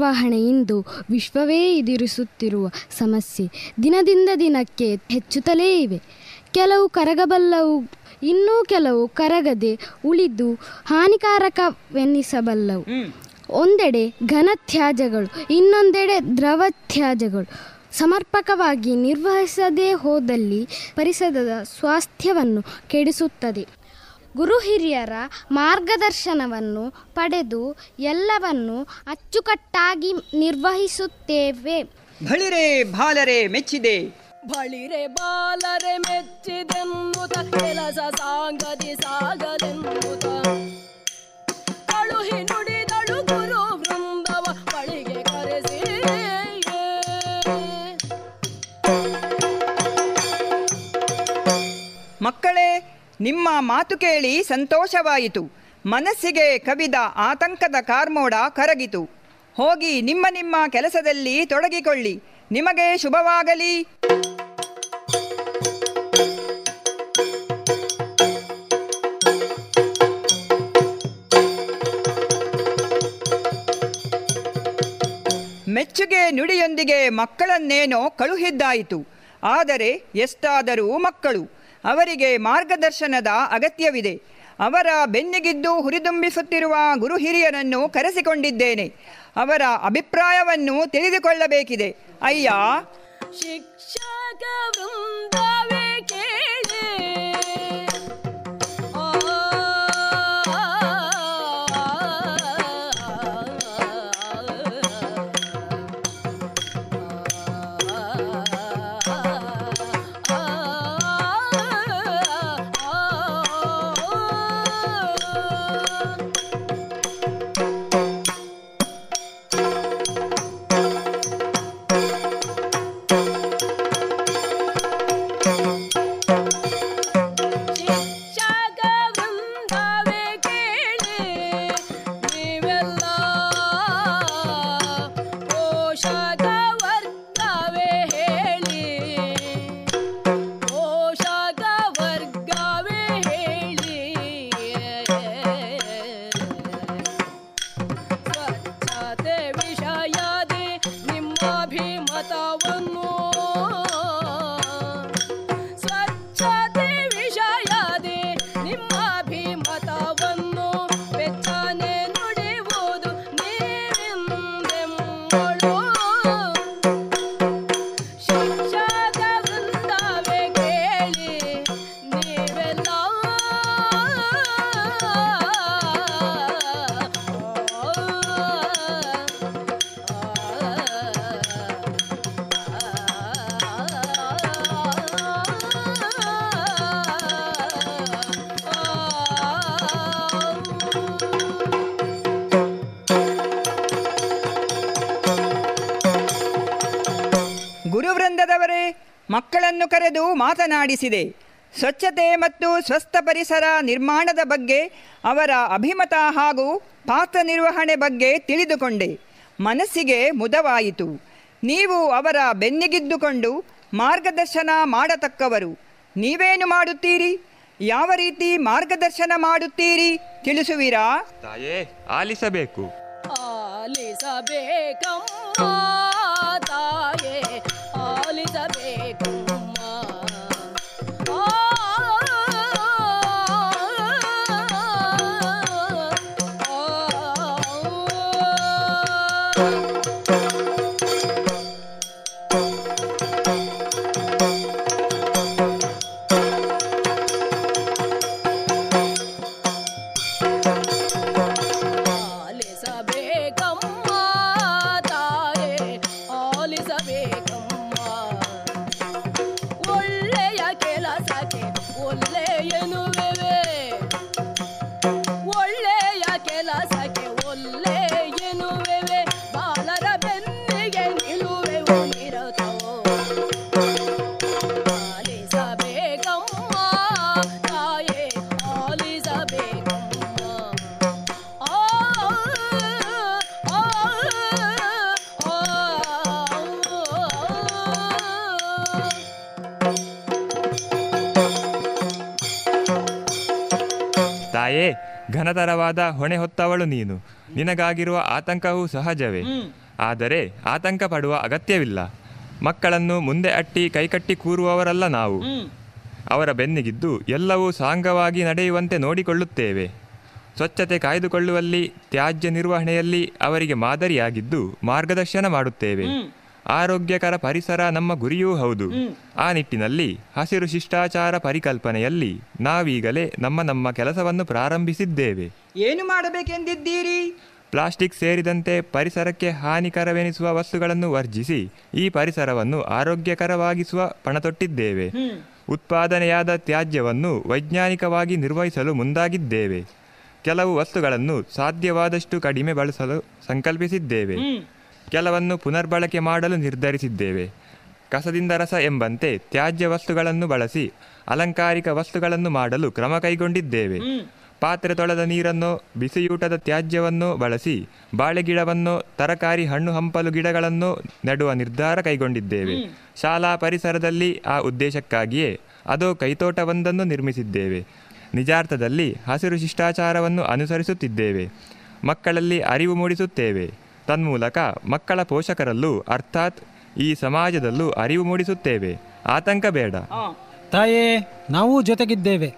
Speaker 15: ತ್ಯಾಜ್ಯ ನಿರ್ವಹಣೆ ಇಂದು ವಿಶ್ವವೇ ಎದುರಿಸುತ್ತಿರುವ ಸಮಸ್ಯೆ. ದಿನದಿಂದ ದಿನಕ್ಕೆ ಹೆಚ್ಚುತ್ತಲೇ ಇವೆ. ಕೆಲವು ಕರಗಬಲ್ಲವು, ಇನ್ನೂ ಕೆಲವು ಕರಗದೆ ಉಳಿದು ಹಾನಿಕಾರಕವೆನ್ನಿಸಬಲ್ಲವು ಒಂದೆಡೆ ಘನ ತ್ಯಾಜ್ಯಗಳು ಇನ್ನೊಂದೆಡೆ ದ್ರವ ತ್ಯಾಜ್ಯಗಳು ಸಮರ್ಪಕವಾಗಿ ನಿರ್ವಹಿಸದೇ ಹೋದಲ್ಲಿ ಪರಿಸರದ ಸ್ವಾಸ್ಥ್ಯವನ್ನು ಕೆಡಿಸುತ್ತದೆ. ಗುರು ಹಿರಿಯರ ಮಾರ್ಗದರ್ಶನವನ್ನು ಪಡೆದು ಎಲ್ಲವನ್ನು ಅಚ್ಚುಕಟ್ಟಾಗಿ ನಿರ್ವಹಿಸುತ್ತೇವೆ.
Speaker 13: ಬಳಿರೆ ಬಾಲರೆ ಮೆಚ್ಚಿದೆ.
Speaker 12: ಬಳಿರೆ ಬಾಲರೆ ಮೆಚ್ಚಿದೆಂಬುದ ಕೆಲಸ ಸಾಂಗದಿ ಸಾಗದೆಂಬುದ ಕಳುಹಿ ನುಡಿದಳು ಗುರು ವೃಂದವ ಬಳಿಗೆ ಕರೆಸಿ
Speaker 13: ಮಕ್ಕಳೇ ನಿಮ್ಮ ಮಾತು ಕೇಳಿ ಸಂತೋಷವಾಯಿತು. ಮನಸ್ಸಿಗೆ ಕವಿದ ಆತಂಕದ ಕಾರ್ಮೋಡ ಕರಗಿತು. ಹೋಗಿ ನಿಮ್ಮ ನಿಮ್ಮ ಕೆಲಸದಲ್ಲಿ ತೊಡಗಿಕೊಳ್ಳಿ. ನಿಮಗೆ ಶುಭವಾಗಲಿ. ಮೆಚ್ಚುಗೆ ನುಡಿಯೊಂದಿಗೆ ಮಕ್ಕಳನ್ನೇನೋ ಕಳುಹಿದ್ದಾಯಿತು. ಆದರೆ ಎಷ್ಟಾದರೂ ಮಕ್ಕಳು. ಅವರಿಗೆ ಮಾರ್ಗದರ್ಶನದ ಅಗತ್ಯವಿದೆ. ಅವರ ಬೆನ್ನಿಗಿದ್ದು ಹುರಿದುಂಬಿಸುತ್ತಿರುವ ಗುರು ಹಿರಿಯರನ್ನು ಕರೆಸಿಕೊಂಡಿದ್ದೇನೆ. ಅವರ ಅಭಿಪ್ರಾಯವನ್ನು ತಿಳಿದುಕೊಳ್ಳಬೇಕಿದೆ. ಅಯ್ಯ!
Speaker 12: ಶಿಕ್ಷಕ
Speaker 13: ಮಾತನಾಡಿಸಿದೆ. ಸ್ವಚ್ಛತೆ ಮತ್ತು ಸ್ವಸ್ಥ ಪರಿಸರ ನಿರ್ಮಾಣದ ಬಗ್ಗೆ ಅವರ ಅಭಿಮತ ಹಾಗೂ ಪಾತ್ರ ನಿರ್ವಹಣೆ ಬಗ್ಗೆ ತಿಳಿದುಕೊಂಡೆ. ಮನಸ್ಸಿಗೆ ಮುದವಾಯಿತು. ನೀವು ಅವರ ಬೆನ್ನಿಗಿದ್ದುಕೊಂಡು ಮಾರ್ಗದರ್ಶನ ಮಾಡತಕ್ಕವರು ನೀವೇನು ಮಾಡುತ್ತೀರಿ? ಯಾವ ರೀತಿ ಮಾರ್ಗದರ್ಶನ ಮಾಡುತ್ತೀರಿ? ತಿಳಿಸುವಿರಾ?
Speaker 16: ತಾಯೇ ಆಲಿಸಬೇಕು.
Speaker 12: ಆಲಿಸಬೇಕಮ್ಮ.
Speaker 16: ಘನತರವಾದ ಹೊಣೆ ಹೊತ್ತವಳು ನೀನು. ನಿನಗಾಗಿರುವ ಆತಂಕವೂ ಸಹಜವೇ. ಆದರೆ ಆತಂಕ ಪಡುವ ಅಗತ್ಯವಿಲ್ಲ. ಮಕ್ಕಳನ್ನು ಮುಂದೆ ಅಟ್ಟಿ ಕೈಕಟ್ಟಿ ಕೂರುವವರಲ್ಲ ನಾವು. ಅವರ ಬೆನ್ನಿಗಿದ್ದು ಎಲ್ಲವೂ ಸಾಂಗವಾಗಿ ನಡೆಯುವಂತೆ ನೋಡಿಕೊಳ್ಳುತ್ತೇವೆ. ಸ್ವಚ್ಛತೆ ಕಾಯ್ದುಕೊಳ್ಳುವಲ್ಲಿ, ತ್ಯಾಜ್ಯ ನಿರ್ವಹಣೆಯಲ್ಲಿ ಅವರಿಗೆ ಮಾದರಿಯಾಗಿದ್ದು ಮಾರ್ಗದರ್ಶನ ಮಾಡುತ್ತೇವೆ. ಆರೋಗ್ಯಕರ ಪರಿಸರ ನಮ್ಮ ಗುರಿಯೂ ಹೌದು. ಆ ನಿಟ್ಟಿನಲ್ಲಿ ಹಸಿರು ಶಿಷ್ಟಾಚಾರ ಪರಿಕಲ್ಪನೆಯಲ್ಲಿ ನಾವೀಗಲೇ ನಮ್ಮ ನಮ್ಮ ಕೆಲಸವನ್ನು ಪ್ರಾರಂಭಿಸಿದ್ದೇವೆ.
Speaker 13: ಏನು ಮಾಡಬೇಕೆಂದಿದ್ದೀರಿ?
Speaker 16: ಪ್ಲಾಸ್ಟಿಕ್ ಸೇರಿದಂತೆ ಪರಿಸರಕ್ಕೆ ಹಾನಿಕರವೆನಿಸುವ ವಸ್ತುಗಳನ್ನು ವರ್ಜಿಸಿ ಈ ಪರಿಸರವನ್ನು ಆರೋಗ್ಯಕರವಾಗಿಸುವ ಪಣತೊಟ್ಟಿದ್ದೇವೆ. ಉತ್ಪಾದನೆಯಾದ ತ್ಯಾಜ್ಯವನ್ನು ವೈಜ್ಞಾನಿಕವಾಗಿ ನಿರ್ವಹಿಸಲು ಮುಂದಾಗಿದ್ದೇವೆ. ಕೆಲವು ವಸ್ತುಗಳನ್ನು ಸಾಧ್ಯವಾದಷ್ಟು ಕಡಿಮೆ ಬಳಸಲು ಸಂಕಲ್ಪಿಸಿದ್ದೇವೆ. ಕೆಲವನ್ನು ಪುನರ್ಬಳಕೆ ಮಾಡಲು ನಿರ್ಧರಿಸಿದ್ದೇವೆ. ಕಸದಿಂದ ರಸ ಎಂಬಂತೆ ತ್ಯಾಜ್ಯ ವಸ್ತುಗಳನ್ನು ಬಳಸಿ ಅಲಂಕಾರಿಕ ವಸ್ತುಗಳನ್ನು ಮಾಡಲು ಕ್ರಮ ಕೈಗೊಂಡಿದ್ದೇವೆ. ಪಾತ್ರೆ ತೊಳೆದ ನೀರನ್ನು ಬಿಸಿಯೂಟದ ತ್ಯಾಜ್ಯವನ್ನು ಬಳಸಿ ಬಾಳೆ ಗಿಡವನ್ನು ತರಕಾರಿ ಹಣ್ಣು ಹಂಪಲು ಗಿಡಗಳನ್ನು ನೆಡುವ ನಿರ್ಧಾರ ಕೈಗೊಂಡಿದ್ದೇವೆ. ಶಾಲಾ ಪರಿಸರದಲ್ಲಿ ಆ ಉದ್ದೇಶಕ್ಕಾಗಿಯೇ ಅದು ಕೈತೋಟವೊಂದನ್ನು ನಿರ್ಮಿಸಿದ್ದೇವೆ. ನಿಜಾರ್ಥದಲ್ಲಿ ಹಸಿರು ಶಿಷ್ಟಾಚಾರವನ್ನು ಅನುಸರಿಸುತ್ತಿದ್ದೇವೆ. ಮಕ್ಕಳಲ್ಲಿ ಅರಿವು ಮೂಡಿಸುತ್ತೇವೆ. ತನ್ಮೂಲಕ ಮಕ್ಕಳ ಪೋಷಕರಲ್ಲೂ ಅರ್ಥಾತ್ ಈ ಸಮಾಜದಲ್ಲೂ ಅರಿವು ಮೂಡಿಸುತ್ತೇವೆ. ಆತಂಕ ಬೇಡ.
Speaker 12: ತಾಯೇ ನಾವು ಜೊತೆಗಿದ್ದೇವೆ.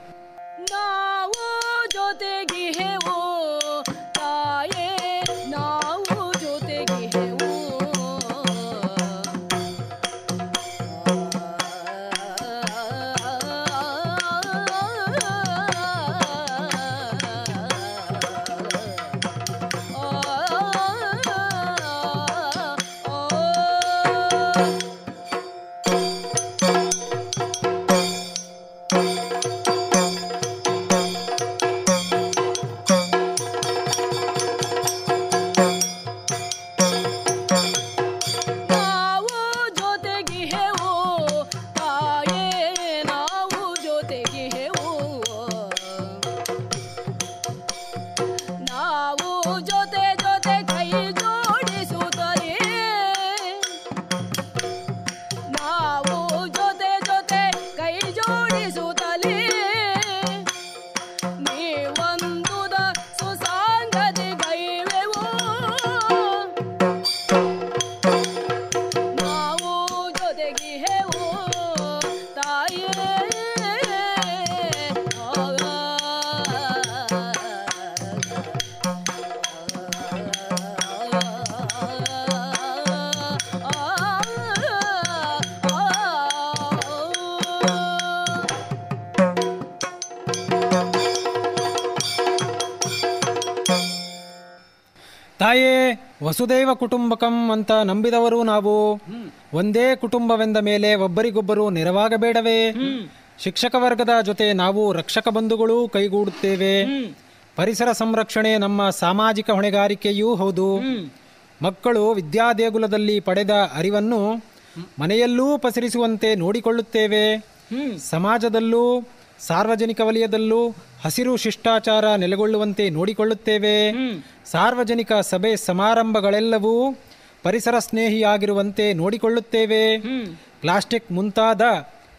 Speaker 12: ವಸುದೈವ ಕುಟುಂಬಕಂ ಅಂತ ನಂಬಿದವರು ನಾವು. ಒಂದೇ ಕುಟುಂಬವೆಂದ ಮೇಲೆ ಒಬ್ಬರಿಗೊಬ್ಬರು ನೆರವಾಗಬೇಡವೇ. ಶಿಕ್ಷಕ ವರ್ಗದ ಜೊತೆ ನಾವು ರಕ್ಷಕ ಬಂಧುಗಳು ಕೈಗೂಡುತ್ತೇವೆ. ಪರಿಸರ ಸಂರಕ್ಷಣೆ ನಮ್ಮ ಸಾಮಾಜಿಕ ಹೊಣೆಗಾರಿಕೆಯೂ ಹೌದು. ಮಕ್ಕಳು ವಿದ್ಯಾದೇಗುಲದಲ್ಲಿ ಪಡೆದ ಅರಿವನ್ನು ಮನೆಯಲ್ಲೂ ಪಸರಿಸುವಂತೆ ನೋಡಿಕೊಳ್ಳುತ್ತೇವೆ. ಸಮಾಜದಲ್ಲೂ ಸಾರ್ವಜನಿಕ ವಲಯದಲ್ಲೂ ಹಸಿರು ಶಿಷ್ಟಾಚಾರ ನೆಲೆಗೊಳ್ಳುವಂತೆ ನೋಡಿಕೊಳ್ಳುತ್ತೇವೆ. ಸಾರ್ವಜನಿಕ ಸಭೆ ಸಮಾರಂಭಗಳೆಲ್ಲವೂ ಪರಿಸರ ಸ್ನೇಹಿಯಾಗಿರುವಂತೆ ನೋಡಿಕೊಳ್ಳುತ್ತೇವೆ. ಪ್ಲಾಸ್ಟಿಕ್ ಮುಂತಾದ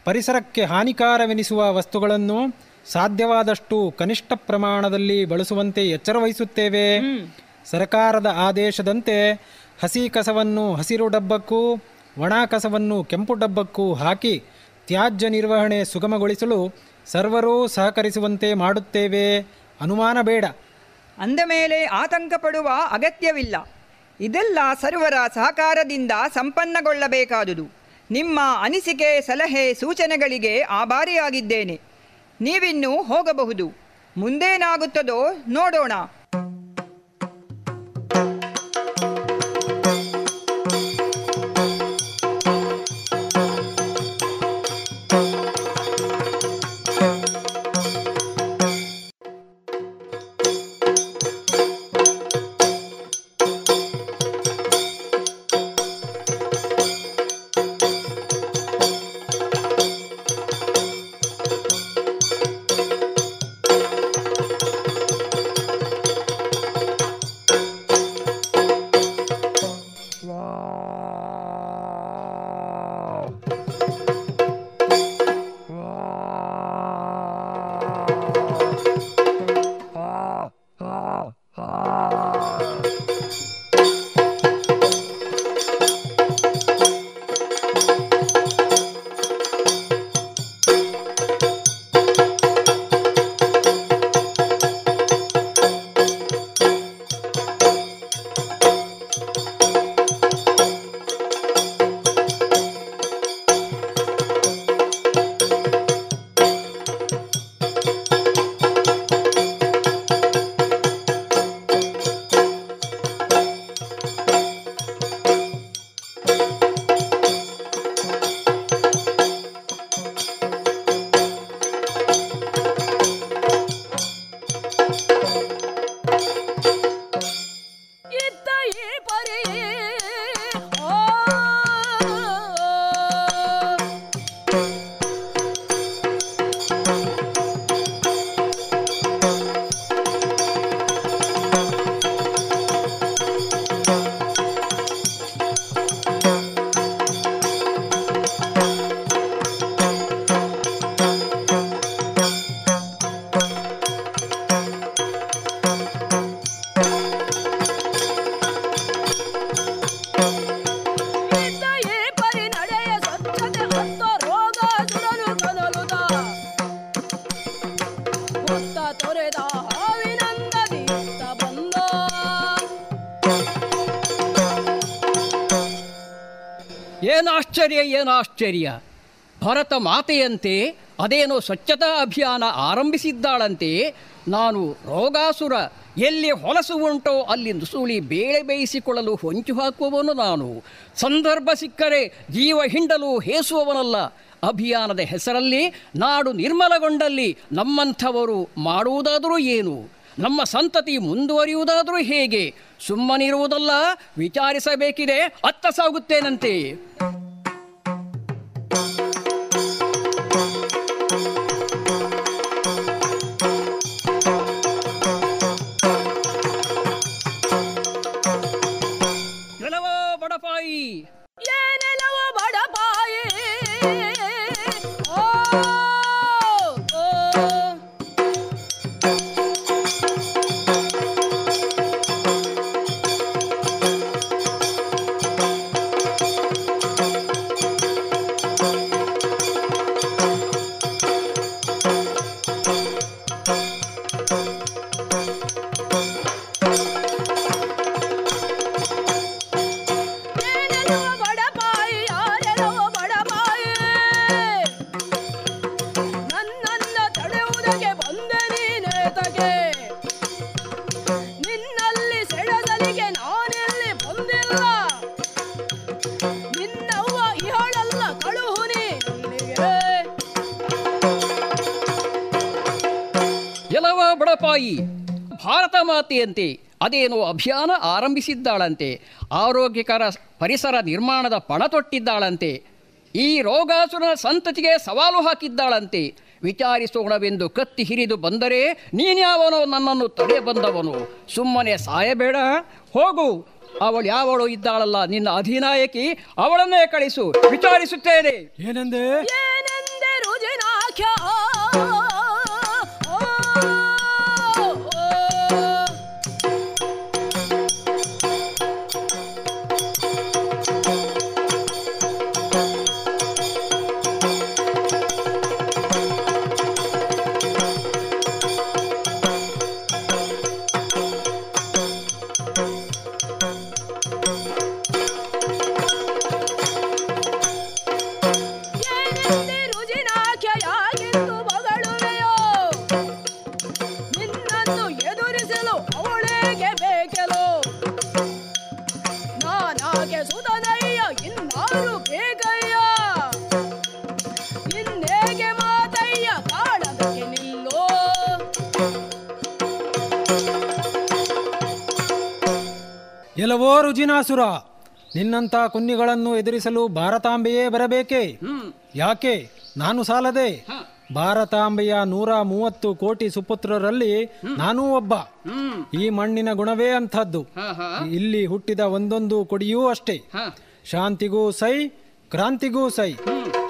Speaker 12: ಪರಿಸರಕ್ಕೆ ಹಾನಿಕಾರವೆನಿಸುವ ವಸ್ತುಗಳನ್ನು ಸಾಧ್ಯವಾದಷ್ಟು ಕನಿಷ್ಠ ಪ್ರಮಾಣದಲ್ಲಿ ಬಳಸುವಂತೆ ಎಚ್ಚರ ವಹಿಸುತ್ತೇವೆ ಸರ್ಕಾರದ ಆದೇಶದಂತೆ ಹಸಿ ಕಸವನ್ನು ಹಸಿರು ಡಬ್ಬಕ್ಕೂ ಒಣ ಕಸವನ್ನು ಕೆಂಪು ಡಬ್ಬಕ್ಕೂ ಹಾಕಿ ತ್ಯಾಜ್ಯ ನಿರ್ವಹಣೆ ಸುಗಮಗೊಳಿಸಲು ಸರ್ವರೂ ಸಹಕರಿಸುವಂತೆ ಮಾಡುತ್ತೇವೆ. ಅನುಮಾನ ಬೇಡ.
Speaker 13: ಅಂದ ಮೇಲೆ ಆತಂಕ ಪಡುವ ಅಗತ್ಯವಿಲ್ಲ. ಇದೆಲ್ಲ ಸರ್ವರ ಸಹಕಾರದಿಂದ ಸಂಪನ್ನಗೊಳ್ಳಬೇಕಾದುದು. ನಿಮ್ಮ ಅನಿಸಿಕೆ, ಸಲಹೆ, ಸೂಚನೆಗಳಿಗೆ ಆಭಾರಿಯಾಗಿದ್ದೇನೆ. ನೀವಿನ್ನೂ ಹೋಗಬಹುದು. ಮುಂದೇನಾಗುತ್ತದೋ ನೋಡೋಣ.
Speaker 17: ಏನಾಶ್ಚರ್ಯ ಭರತ ಮಾತೆಯಂತೆ ಅದೇನೋ ಸ್ವಚ್ಛತಾ ಅಭಿಯಾನ ಆರಂಭಿಸಿದ್ದಾಳಂತೆ, ನಾನು ರೋಗಾಸುರ, ಎಲ್ಲಿ ಹೊಲಸು ಉಂಟೋ ಅಲ್ಲಿ ನುಸುಳಿ ಬೇಳೆ ಬೇಯಿಸಿಕೊಳ್ಳಲು ಹೊಂಚು ಹಾಕುವವನು ನಾನು. ಸಂದರ್ಭ ಸಿಕ್ಕರೆ ಜೀವ ಹಿಂಡಲು ಹೇಸುವವನಲ್ಲ. ಅಭಿಯಾನದ ಹೆಸರಲ್ಲಿ, ನಾಡು ನಿರ್ಮಲಗೊಂಡಲ್ಲಿ ನಮ್ಮಂಥವರು ಮಾಡುವುದಾದರೂ ಏನು? ನಮ್ಮ ಸಂತತಿ ಮುಂದುವರಿಯುವುದಾದರೂ ಹೇಗೆ? ಸುಮ್ಮನಿರುವುದಲ್ಲ, ವಿಚಾರಿಸಬೇಕಿದೆ, ಅತ್ತ ಸಾಗುತ್ತೇನಂತೆ? ಮಾತೆಯಂತೆ ಅದೇನೋ ಅಭಿಯಾನ ಆರಂಭಿಸಿದ್ದಾಳಂತೆ. ಆರೋಗ್ಯಕರ ಪರಿಸರ ನಿರ್ಮಾಣದ ಪಣ ತೊಟ್ಟಿದ್ದಾಳಂತೆ. ಈ ರೋಗಾಸುರ ಸಂತತಿಗೆ ಸವಾಲು ಹಾಕಿದ್ದಾಳಂತೆ. ವಿಚಾರಿಸೋಣವೆಂದು ಕತ್ತಿ ಹಿರಿದು ಬಂದರೆ ನೀನ್ಯಾವನೋ ನನ್ನನ್ನು ತಡೆ ಬಂದವನು. ಸುಮ್ಮನೆ ಸಾಯಬೇಡ. ಹೋಗು. ಅವಳು ಯಾವಳು ಇದ್ದಾಳಲ್ಲ ನಿನ್ನ ಅಧಿನಾಯಕಿ ಅವಳನ್ನೇ ಕಳಿಸು. ವಿಚಾರಿಸುತ್ತೇನೆ.
Speaker 18: ಏನೆಂದೆ? ರುಜಿನಾಸುರ ನಿನ್ನಂಥ ಕುನ್ನಿಗಳನ್ನು ಎದುರಿಸಲು ಭಾರತಾಂಬೆಯೇ ಬರಬೇಕೇ? ಯಾಕೆ? ನಾನು ಸಾಲದೆ. ಭಾರತಾಂಬೆಯ ನೂರ ಮೂವತ್ತು ಕೋಟಿ ಸುಪುತ್ರರಲ್ಲಿ ನಾನೂ ಒಬ್ಬ. ಈ ಮಣ್ಣಿನ ಗುಣವೇ ಅಂಥದ್ದು. ಇಲ್ಲಿ ಹುಟ್ಟಿದ ಒಂದೊಂದು ಕೊಡಿಯೂ ಅಷ್ಟೇ. ಶಾಂತಿಗೂ ಸೈ ಕ್ರಾಂತಿಗೂ ಸೈ.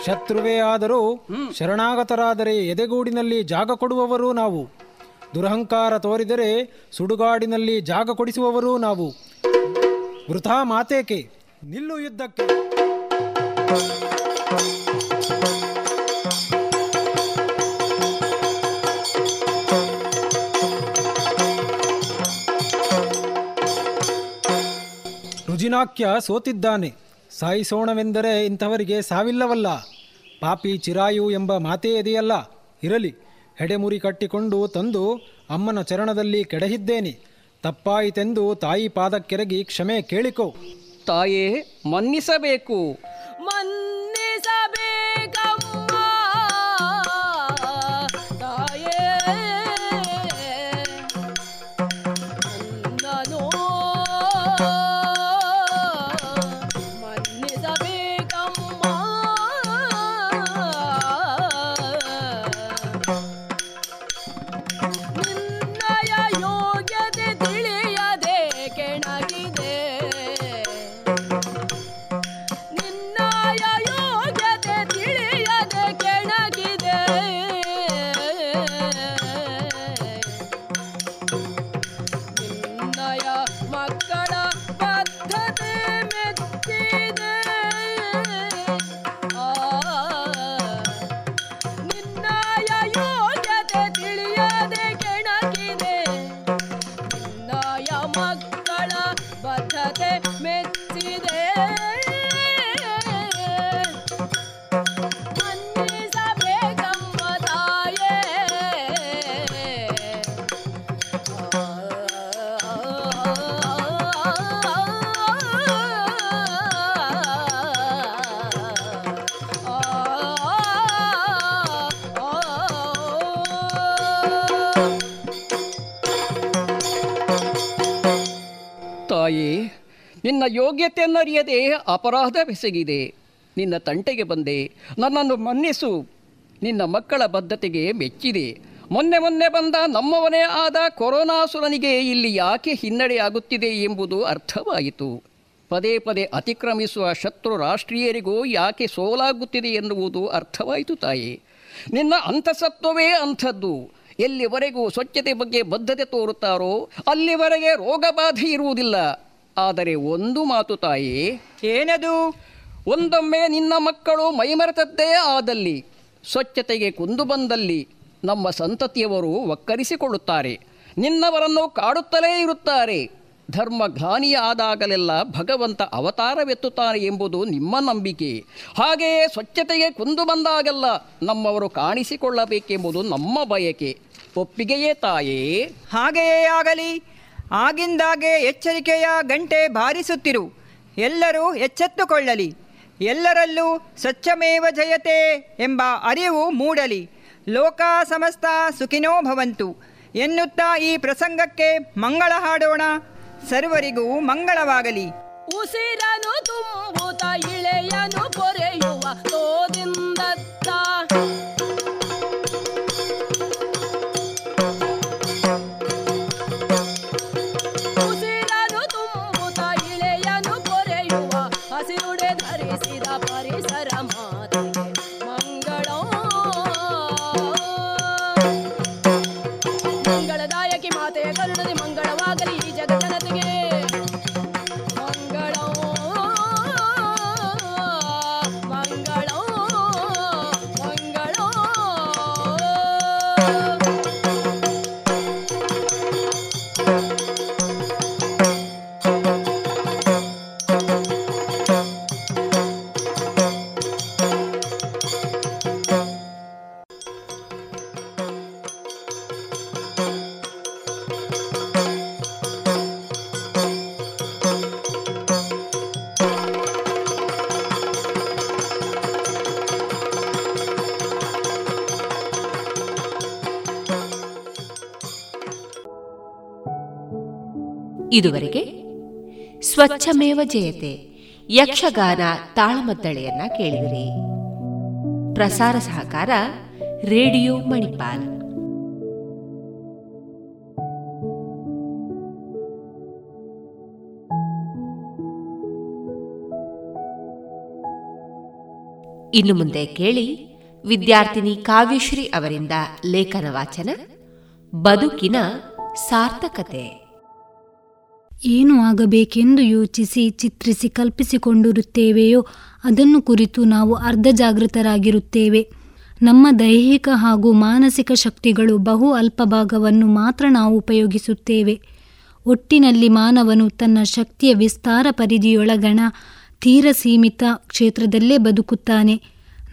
Speaker 18: ಶತ್ರುವೇ ಆದರೂ ಶರಣಾಗತರಾದರೆ ಎದೆಗೂಡಿನಲ್ಲಿ ಜಾಗ ಕೊಡುವವರು ನಾವು. ದುರಹಂಕಾರ ತೋರಿದರೆ ಸುಡುಗಾಡಿನಲ್ಲಿ ಜಾಗ ಕೊಡಿಸುವವರು ನಾವು. ವೃಥಾ ಮಾತೇಕೆ, ನಿಲ್ಲು ಯುದ್ಧಕ್ಕೆ. ರುಜಿನಾಕ್ಯ ಸೋತಿದ್ದಾನೆ. ಸಾಯಿಸೋಣವೆಂದರೆ ಇಂಥವರಿಗೆ ಸಾವಿಲ್ಲವಲ್ಲ. ಪಾಪಿ ಚಿರಾಯು ಎಂಬ ಮಾತೇ ಇದೆಯಲ್ಲ. ಇರಲಿ, ಹೆಡೆಮುರಿ ಕಟ್ಟಿಕೊಂಡು ತಂದು ಅಮ್ಮನ ಚರಣದಲ್ಲಿ ಕೆಡಹಿದ್ದೇನೆ. ತಪ್ಪಾಯಿತೆಂದು ತಾಯಿ ಪಾದಕ್ಕೆರಗಿ ಕ್ಷಮೆ ಕೇಳಿಕೋ.
Speaker 17: ತಾಯೇ ಮನ್ನಿಸಬೇಕು.
Speaker 12: ಮನ್ನಿಸಬೇಕಮ್ಮ
Speaker 17: ಯೋಗ್ಯತೆಯನ್ನರಿಯದೆ ಅಪರಾಧವೆಸಗಿದೆ ನಿನ್ನ ತಂಟೆಗೆ ಬಂದೆ. ನನ್ನನ್ನು ಮನ್ನಿಸು. ನಿನ್ನ ಮಕ್ಕಳ ಬದ್ಧತೆಗೆ ಮೆಚ್ಚಿದೆ. ಮೊನ್ನೆ ಮೊನ್ನೆ ಬಂದ ನಮ್ಮವನೇ ಆದ ಕೊರೋನಾಸುರನಿಗೆ ಇಲ್ಲಿ ಯಾಕೆ ಹಿನ್ನಡೆಯಾಗುತ್ತಿದೆ ಎಂಬುದು ಅರ್ಥವಾಯಿತು. ಪದೇ ಪದೇ ಅತಿಕ್ರಮಿಸುವ ಶತ್ರು ರಾಷ್ಟ್ರೀಯರಿಗೂ ಯಾಕೆ ಸೋಲಾಗುತ್ತಿದೆ ಎನ್ನುವುದು ಅರ್ಥವಾಯಿತು ತಾಯಿ. ನಿನ್ನ ಅಂತಸತ್ವವೇ ಅಂಥದ್ದು. ಎಲ್ಲಿವರೆಗೂ ಸ್ವಚ್ಛತೆ ಬಗ್ಗೆ ಬದ್ಧತೆ ತೋರುತ್ತಾರೋ ಅಲ್ಲಿವರೆಗೆ ರೋಗಬಾಧೆ ಇರುವುದಿಲ್ಲ. ಆದರೆ ಒಂದು ಮಾತು ತಾಯಿ.
Speaker 13: ಏನದು?
Speaker 17: ಒಂದೊಮ್ಮೆ ನಿನ್ನ ಮಕ್ಕಳು ಮೈಮರೆತದ್ದೇ ಆದಲ್ಲಿ ಸ್ವಚ್ಛತೆಗೆ ಕುಂದು ಬಂದಲ್ಲಿ ನಮ್ಮ ಸಂತತಿಯವರು ಒಕ್ಕರಿಸಿಕೊಳ್ಳುತ್ತಾರೆ ನಿನ್ನವರನ್ನು ಕಾಡುತ್ತಲೇ ಇರುತ್ತಾರೆ. ಧರ್ಮ ಆದಾಗಲೆಲ್ಲ ಭಗವಂತ ಅವತಾರವೆತ್ತುತ್ತಾನೆ ಎಂಬುದು ನಿಮ್ಮ ನಂಬಿಕೆ. ಹಾಗೆಯೇ ಸ್ವಚ್ಛತೆಗೆ ಕುಂದು ಬಂದಾಗೆಲ್ಲ ನಮ್ಮವರು ಕಾಣಿಸಿಕೊಳ್ಳಬೇಕೆಂಬುದು ನಮ್ಮ ಬಯಕೆ. ಒಪ್ಪಿಗೆಯೇ ತಾಯೇ.
Speaker 13: ಹಾಗೆಯೇ ಆಗಲಿ. ಆಗಿಂದಾಗೆ ಎಚ್ಚರಿಕೆಯ ಗಂಟೆ ಬಾರಿಸುತ್ತಿರು. ಎಲ್ಲರೂ ಎಚ್ಚೆತ್ತುಕೊಳ್ಳಲಿ. ಎಲ್ಲರಲ್ಲೂ ಸ್ವಚ್ಛಮೇವ ಜಯತೆ ಎಂಬ ಅರಿವು ಮೂಡಲಿ. ಲೋಕ ಸಮಸ್ತ ಸುಖಿನೋ ಭವಂತು. ಎನ್ನುತ್ತಾ ಈ ಪ್ರಸಂಗಕ್ಕೆ ಮಂಗಳ ಹಾಡೋಣ. ಸರ್ವರಿಗೂ ಮಂಗಳವಾಗಲಿ.
Speaker 12: ಉಸಿರನು ತುಂಬುತ್ತ, ಇಳೆಯನು ಕೊರೆಯುವ ತೋದಿಂದತ್ತ. 대걸
Speaker 1: ಇದುವರೆಗೆ ಸ್ವಚ್ಛಮೇವ ಜಯತೆ ಯಕ್ಷಗಾನ ತಾಳಮದ್ದಳೆಯನ್ನ ಕೇಳಿದಿರಿ. ಪ್ರಸಾರ ಸಹಕಾರ ರೇಡಿಯೋ ಮಣಿಪಾಲ್. ಇನ್ನು ಮುಂದೆ ಕೇಳಿ ವಿದ್ಯಾರ್ಥಿನಿ ಕಾವ್ಯಶ್ರೀ ಅವರಿಂದ ಲೇಖನ ವಾಚನ ಬದುಕಿನ ಸಾರ್ಥಕತೆ.
Speaker 7: ಏನು ಆಗಬೇಕೆಂದು ಯೋಚಿಸಿ, ಚಿತ್ರಿಸಿ, ಕಲ್ಪಿಸಿಕೊಂಡಿರುತ್ತೇವೆಯೋ ಅದನ್ನು ಕುರಿತು ನಾವು ಅರ್ಧ ಜಾಗೃತರಾಗಿರುತ್ತೇವೆ. ನಮ್ಮ ದೈಹಿಕ ಹಾಗೂ ಮಾನಸಿಕ ಶಕ್ತಿಗಳು ಬಹು ಅಲ್ಪ ಭಾಗವನ್ನು ಮಾತ್ರ ನಾವು ಉಪಯೋಗಿಸುತ್ತೇವೆ. ಒಟ್ಟಿನಲ್ಲಿ ಮಾನವನು ತನ್ನ ಶಕ್ತಿಯ ವಿಸ್ತಾರ ಪರಿಧಿಯೊಳಗಣ ತೀರ ಸೀಮಿತ ಕ್ಷೇತ್ರದಲ್ಲೇ ಬದುಕುತ್ತಾನೆ.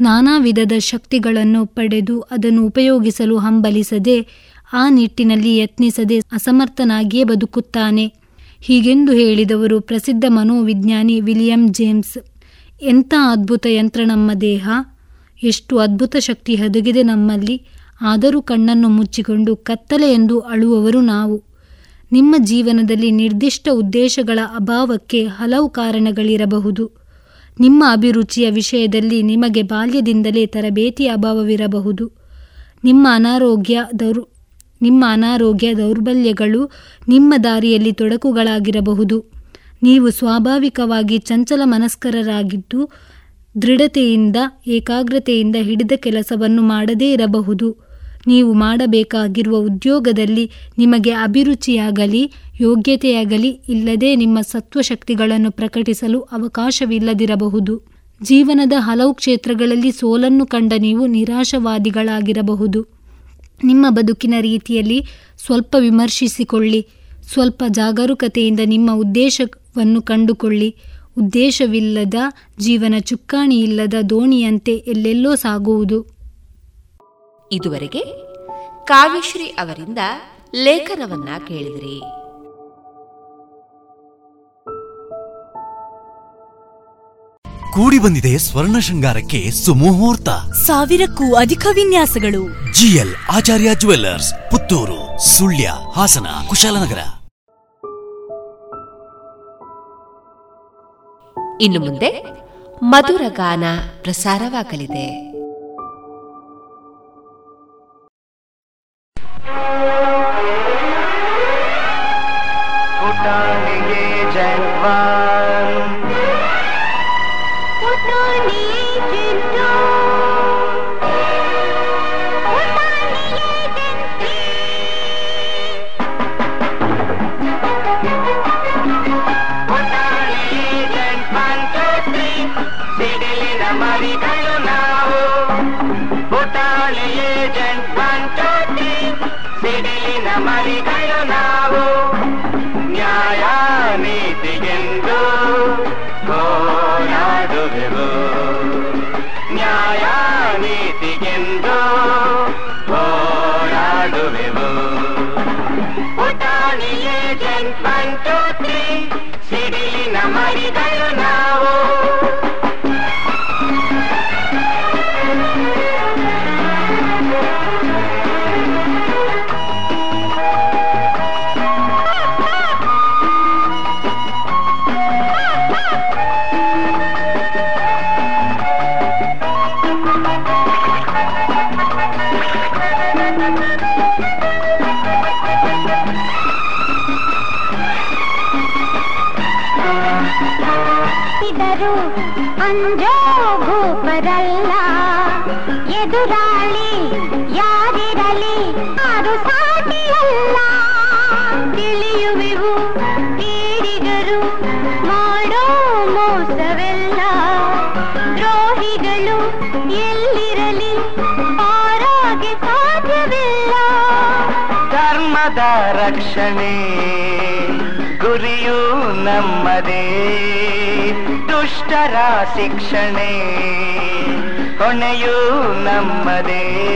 Speaker 7: ನಾನಾ ವಿಧದ ಶಕ್ತಿಗಳನ್ನು ಪಡೆದು ಅದನ್ನು ಉಪಯೋಗಿಸಲು ಹಂಬಲಿಸದೆ, ಆ ನಿಟ್ಟಿನಲ್ಲಿ ಯತ್ನಿಸದೆ ಅಸಮರ್ಥನಾಗಿಯೇ ಬದುಕುತ್ತಾನೆ. ಹೀಗೆಂದು ಹೇಳಿದವರು ಪ್ರಸಿದ್ಧ ಮನೋವಿಜ್ಞಾನಿ ವಿಲಿಯಂ ಜೇಮ್ಸ್. ಎಂಥ ಅದ್ಭುತ ಯಂತ್ರ ನಮ್ಮ ದೇಹ. ಎಷ್ಟು ಅದ್ಭುತ ಶಕ್ತಿ ಹದಗಿದೆ ನಮ್ಮಲ್ಲಿ. ಆದರೂ ಕಣ್ಣನ್ನು ಮುಚ್ಚಿಕೊಂಡು ಕತ್ತಲೆ ಎಂದು ಅಳುವವರು ನಾವು. ನಿಮ್ಮ ಜೀವನದಲ್ಲಿ ನಿರ್ದಿಷ್ಟ ಉದ್ದೇಶಗಳ ಅಭಾವಕ್ಕೆ ಹಲವು ಕಾರಣಗಳಿರಬಹುದು. ನಿಮ್ಮ ಅಭಿರುಚಿಯ ವಿಷಯದಲ್ಲಿ ನಿಮಗೆ ಬಾಲ್ಯದಿಂದಲೇ ತರಬೇತಿ ಅಭಾವವಿರಬಹುದು. ನಿಮ್ಮ ಅನಾರೋಗ್ಯ ದೌರ್ ನಿಮ್ಮ ಅನಾರೋಗ್ಯ ದೌರ್ಬಲ್ಯಗಳು ನಿಮ್ಮ ದಾರಿಯಲ್ಲಿ ತೊಡಕುಗಳಾಗಿರಬಹುದು. ನೀವು ಸ್ವಾಭಾವಿಕವಾಗಿ ಚಂಚಲ ಮನಸ್ಕರರಾಗಿದ್ದು, ದೃಢತೆಯಿಂದ, ಏಕಾಗ್ರತೆಯಿಂದ ಹಿಡಿದ ಕೆಲಸವನ್ನು ಮಾಡದೇ ಇರಬಹುದು. ನೀವು ಮಾಡಬೇಕಾಗಿರುವ ಉದ್ಯೋಗದಲ್ಲಿ ನಿಮಗೆ ಅಭಿರುಚಿಯಾಗಲಿ, ಯೋಗ್ಯತೆಯಾಗಲಿ ಇಲ್ಲದೆ ನಿಮ್ಮ ಸತ್ವಶಕ್ತಿಗಳನ್ನು ಪ್ರಕಟಿಸಲು ಅವಕಾಶವಿಲ್ಲದಿರಬಹುದು. ಜೀವನದ ಹಲವು ಕ್ಷೇತ್ರಗಳಲ್ಲಿ ಸೋಲನ್ನು ಕಂಡ ನೀವು ನಿರಾಶವಾದಿಗಳಾಗಿರಬಹುದು. ನಿಮ್ಮ ಬದುಕಿನ ರೀತಿಯಲ್ಲಿ ಸ್ವಲ್ಪ ವಿಮರ್ಶಿಸಿಕೊಳ್ಳಿ, ಸ್ವಲ್ಪ ಜಾಗರೂಕತೆಯಿಂದ ನಿಮ್ಮ ಉದ್ದೇಶವನ್ನು ಕಂಡುಕೊಳ್ಳಿ. ಉದ್ದೇಶವಿಲ್ಲದ ಜೀವನ ಚುಕ್ಕಾಣಿ ಇಲ್ಲದ ದೋಣಿಯಂತೆ ಎಲ್ಲೆಲ್ಲೋ ಸಾಗುವುದು.
Speaker 1: ಇದುವರೆಗೆ ಕಾವ್ಯಶ್ರೀ ಅವರಿಂದ ಲೇಖನವನ್ನ ಕೇಳಿದ್ರಿ.
Speaker 6: ಕೂಡಿ ಬಂದಿದೆ ಸ್ವರ್ಣ ಶೃಂಗಾರಕ್ಕೆ ಸುಮುಹೂರ್ತ.
Speaker 7: ಸಾವಿರಕ್ಕೂ ಅಧಿಕ ವಿನ್ಯಾಸಗಳು.
Speaker 6: G L Acharya jewellers Puttur Sullia Hassan Kushalnagar.
Speaker 1: ಇನ್ನು ಮುಂದೆ ಮಧುರ ಗಾನ ಪ್ರಸಾರವಾಗಲಿದೆ.
Speaker 19: ಮರಿಗಳು ಸಿಡಿಲಿನ ಮರಿಗಳು ರಕ್ಷಣೆ. ಗುರಿಯು ನಮ್ಮದೇ. ದುಷ್ಟರ ಶಿಕ್ಷಣೆ. ಹೊಣೆಯೂ ನಮ್ಮದೇ.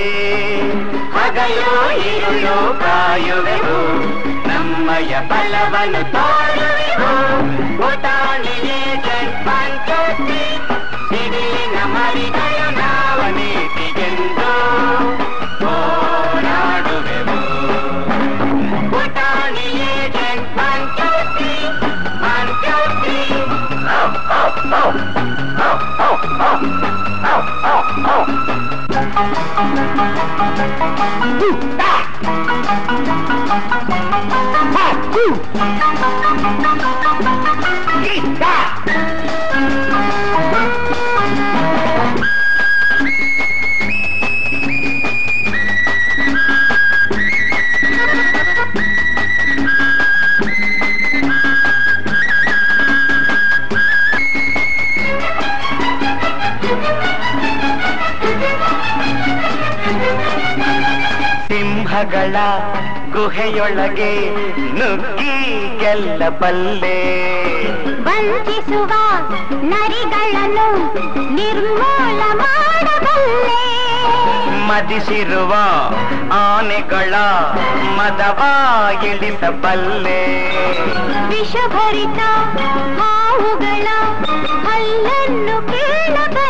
Speaker 19: ಹಗಲು ಇರುಳು ಕಾಯುವೆವು. ನಮ್ಮಯ ಬಲವನ್ನು ತೋರುವೆವು. ಪುಟಾಣಿಗೆ ಜನ್ಮಂತೋತಿ Ha! ಗುಹೆಯೊಳಗೆ ನುಗ್ಗಿ ಗೆಲ್ಲಬಲ್ಲೆ
Speaker 20: ವಂಚಿಸುವ ನರಿಗಳನ್ನು ನಿರ್ಮೂಲ ಮಾಡಬಲ್ಲೆ.
Speaker 19: ಮದಿಸಿರುವ ಆನೆಗಳ ಮದವ
Speaker 20: ವಿಷಭರಿತ ಹಾವುಗಳ ಹಲ್ಲನ್ನು ಕೇಳಬಲ್ಲೆ.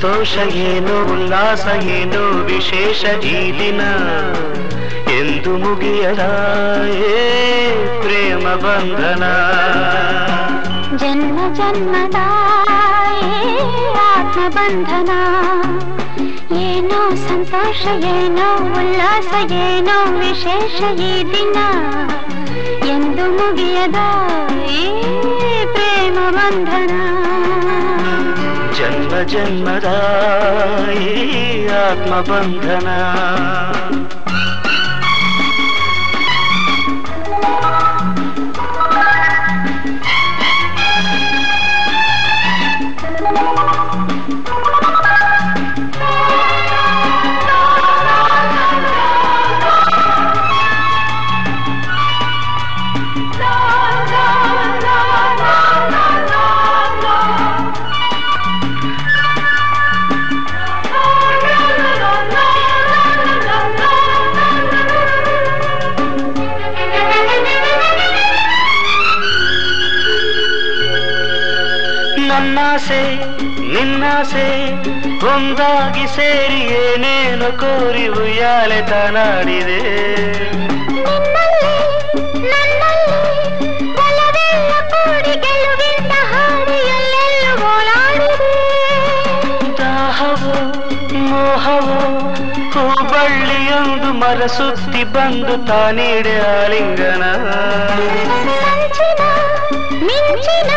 Speaker 19: ಸಂತೋಷ ಏನೋ ಉಲ್ಲಾಸ ಏನೋ ವಿಶೇಷ ಈ ದಿನ ಎಂದು ಮುಗಿಯದ ಏ ಪ್ರೇಮ ಬಂಧನ
Speaker 20: ಜನ್ಮ ಜನ್ಮದ ಆತ್ಮ ಬಂಧನ ಏನೋ ಸಂತೋಷ ಏನೋ ಉಲ್ಲಾಸ ಏನೋ ವಿಶೇಷ ಈ ದಿನ ಎಂದು ಮುಗಿಯದ ಈ ಪ್ರೇಮ ಬಂಧನ
Speaker 19: ಜನ್ಮ ಜನ್ಮದ ಈ ಆತ್ಮ ನಿನ್ನಾಸೆ ಒಂದಾಗಿ ಸೇರಿ ಏನೇನು ಕೋರಿ ಉಯ್ಯಾಲೆ ತನಾಡಿದೆ.
Speaker 20: ಹೂಬಳ್ಳಿಯೊಂದು ಕೂಡಿ ಸುತ್ತಿ
Speaker 19: ದಾಹವೋ ಮೋಹವೋ ಹೂಬಳ್ಳಿಯೊಂದು ಬಂದು ತಾನೀಡೆ ಆಲಿಂಗನ.
Speaker 20: ಮಿಂಚಿನ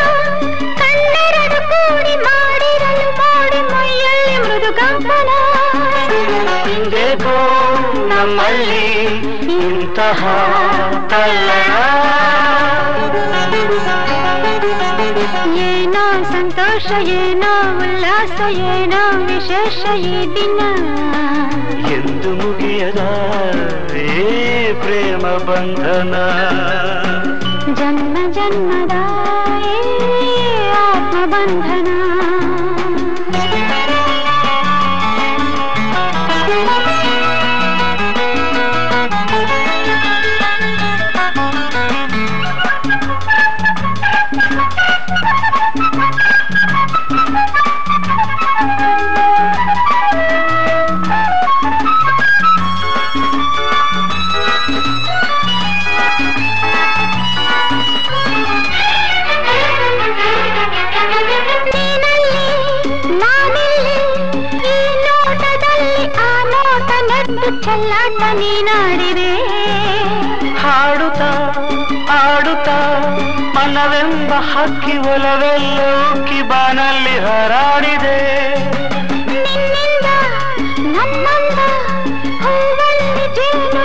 Speaker 19: ಹಿಂದೇಕೋ ನಮ್ಮಲ್ಲಿ ಇಂತಹ ತಲ್ಲಣ
Speaker 20: ಏನೋ ಸಂತೋಷ ಏನೋ ಉಲ್ಲಾಸ ಏನೋ ವಿಶೇಷ ಈ ದಿನ
Speaker 19: ಎಂದು ಮುಗಿಯದ ಏ ಪ್ರೇಮ ಬಂಧನ
Speaker 20: ಜನ್ಮ ಜನ್ಮದ ಈ ಆತ್ಮ ಬಂಧನ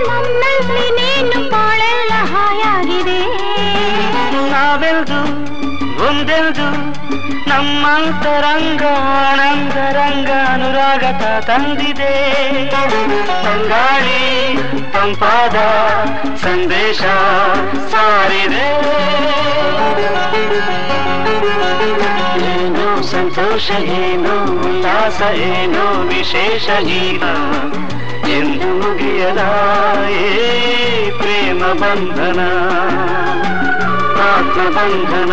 Speaker 20: ನನ್ನಲ್ಲಿ ನೀನು ಬಾಳೆಲ್ಲ ಹಾಯಾಗಿದೆ.
Speaker 19: ನಾವೆಲ್ದು ಒಂದೆಲ್ದು ನಮ್ಮಂತರಂಗ ಆನಂದರಂಗ ಅನುರಾಗತ ತಂದಿದೆ ತಂಗಾಳಿ ತಂಪಾದ ಸಂದೇಶ ಸಾರಿದೆ ಏನೋ ಸಂತೋಷ ಏನೋ ಉಲ್ಲಾಸ ಏನೋ ವಿಶೇಷ ಈಗ ಎಂದು ಮುಗಿಯದ ಏ ಪ್ರೇಮ ಬಂಧನ ಆತ್ಮಬಂಧನ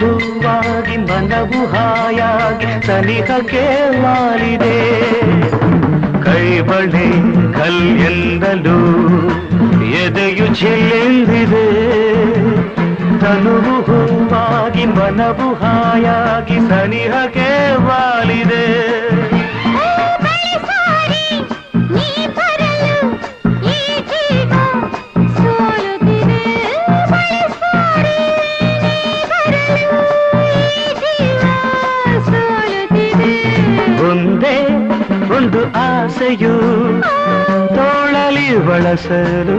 Speaker 19: ಮಧುವಾಗಿ ಮನವು ಹಾಯಾಗಿ ಸನಿಹಕ್ಕೆ ಮಾರಿದೆ. ಕೈಬಳೆ ಕಲ್ಲೆಂದಲೂ ಎದೆಯು ಚೆಲ್ಲೆಂದಿದೆ ತನುವು ಹೂವಾಗಿ ಮನವು ಹಾಯಾಗಿ ಸನಿಹಕ್ಕೆ ವಾಲಿದೆ ಆಸೆಯು ತೋಳಲಿ ಬಳಸಲು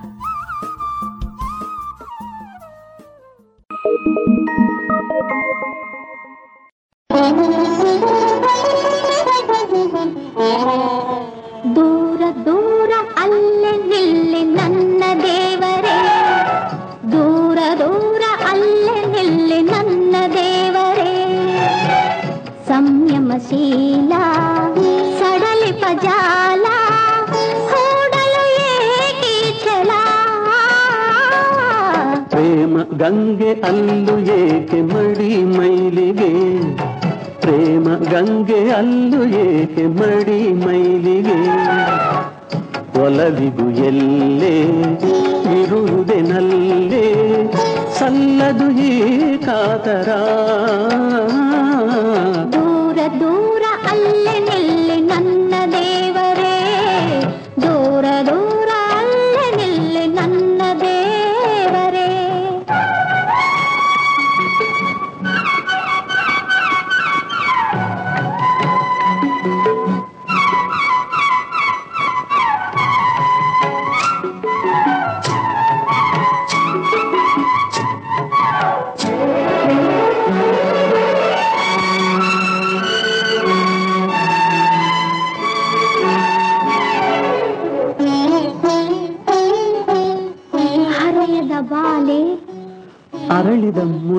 Speaker 9: ಗಂಗೆ ಅಲ್ಲು ಏಕೆ ಮಡಿ ಮೈಲಿಗೆ? ಪ್ರೇಮ ಗಂಗೆ ಅಲ್ಲು ಏಕೆ ಮಡಿ ಮೈಲಿಗೆ? ಒಲವಿಗು ಎಲ್ಲೇ, ಇರುವುದೆನಲ್ಲೇ, ಸಲ್ಲದು ಈ ಕಾತರ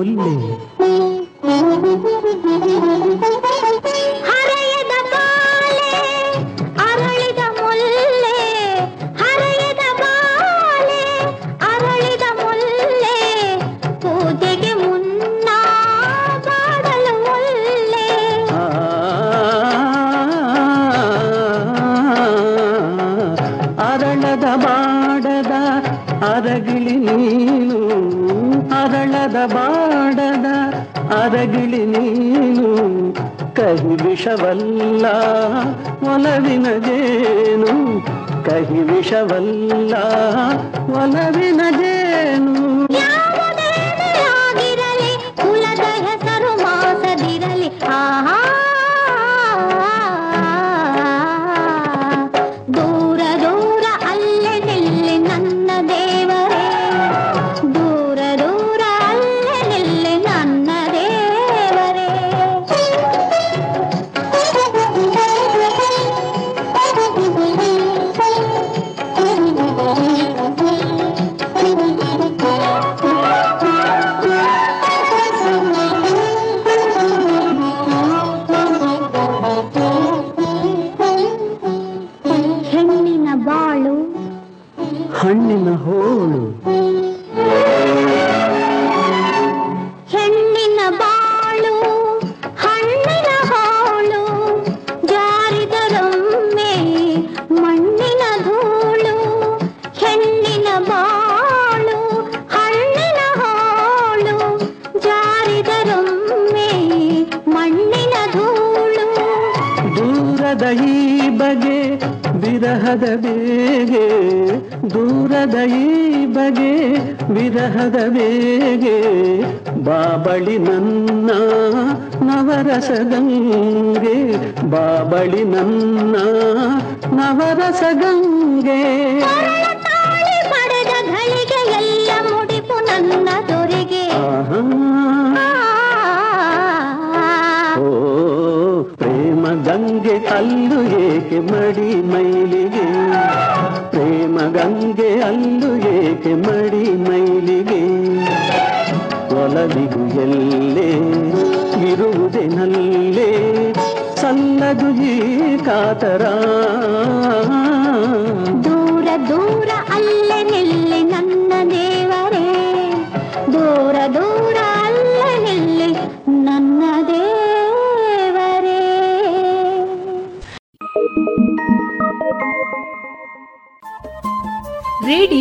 Speaker 9: كله ವಿಷವಲ್ಲ ಒಲವಿನ ಜೇನು. ಕಹಿ ವಿಷವಲ್ಲ ಒಲವಿನ ಜೇನು.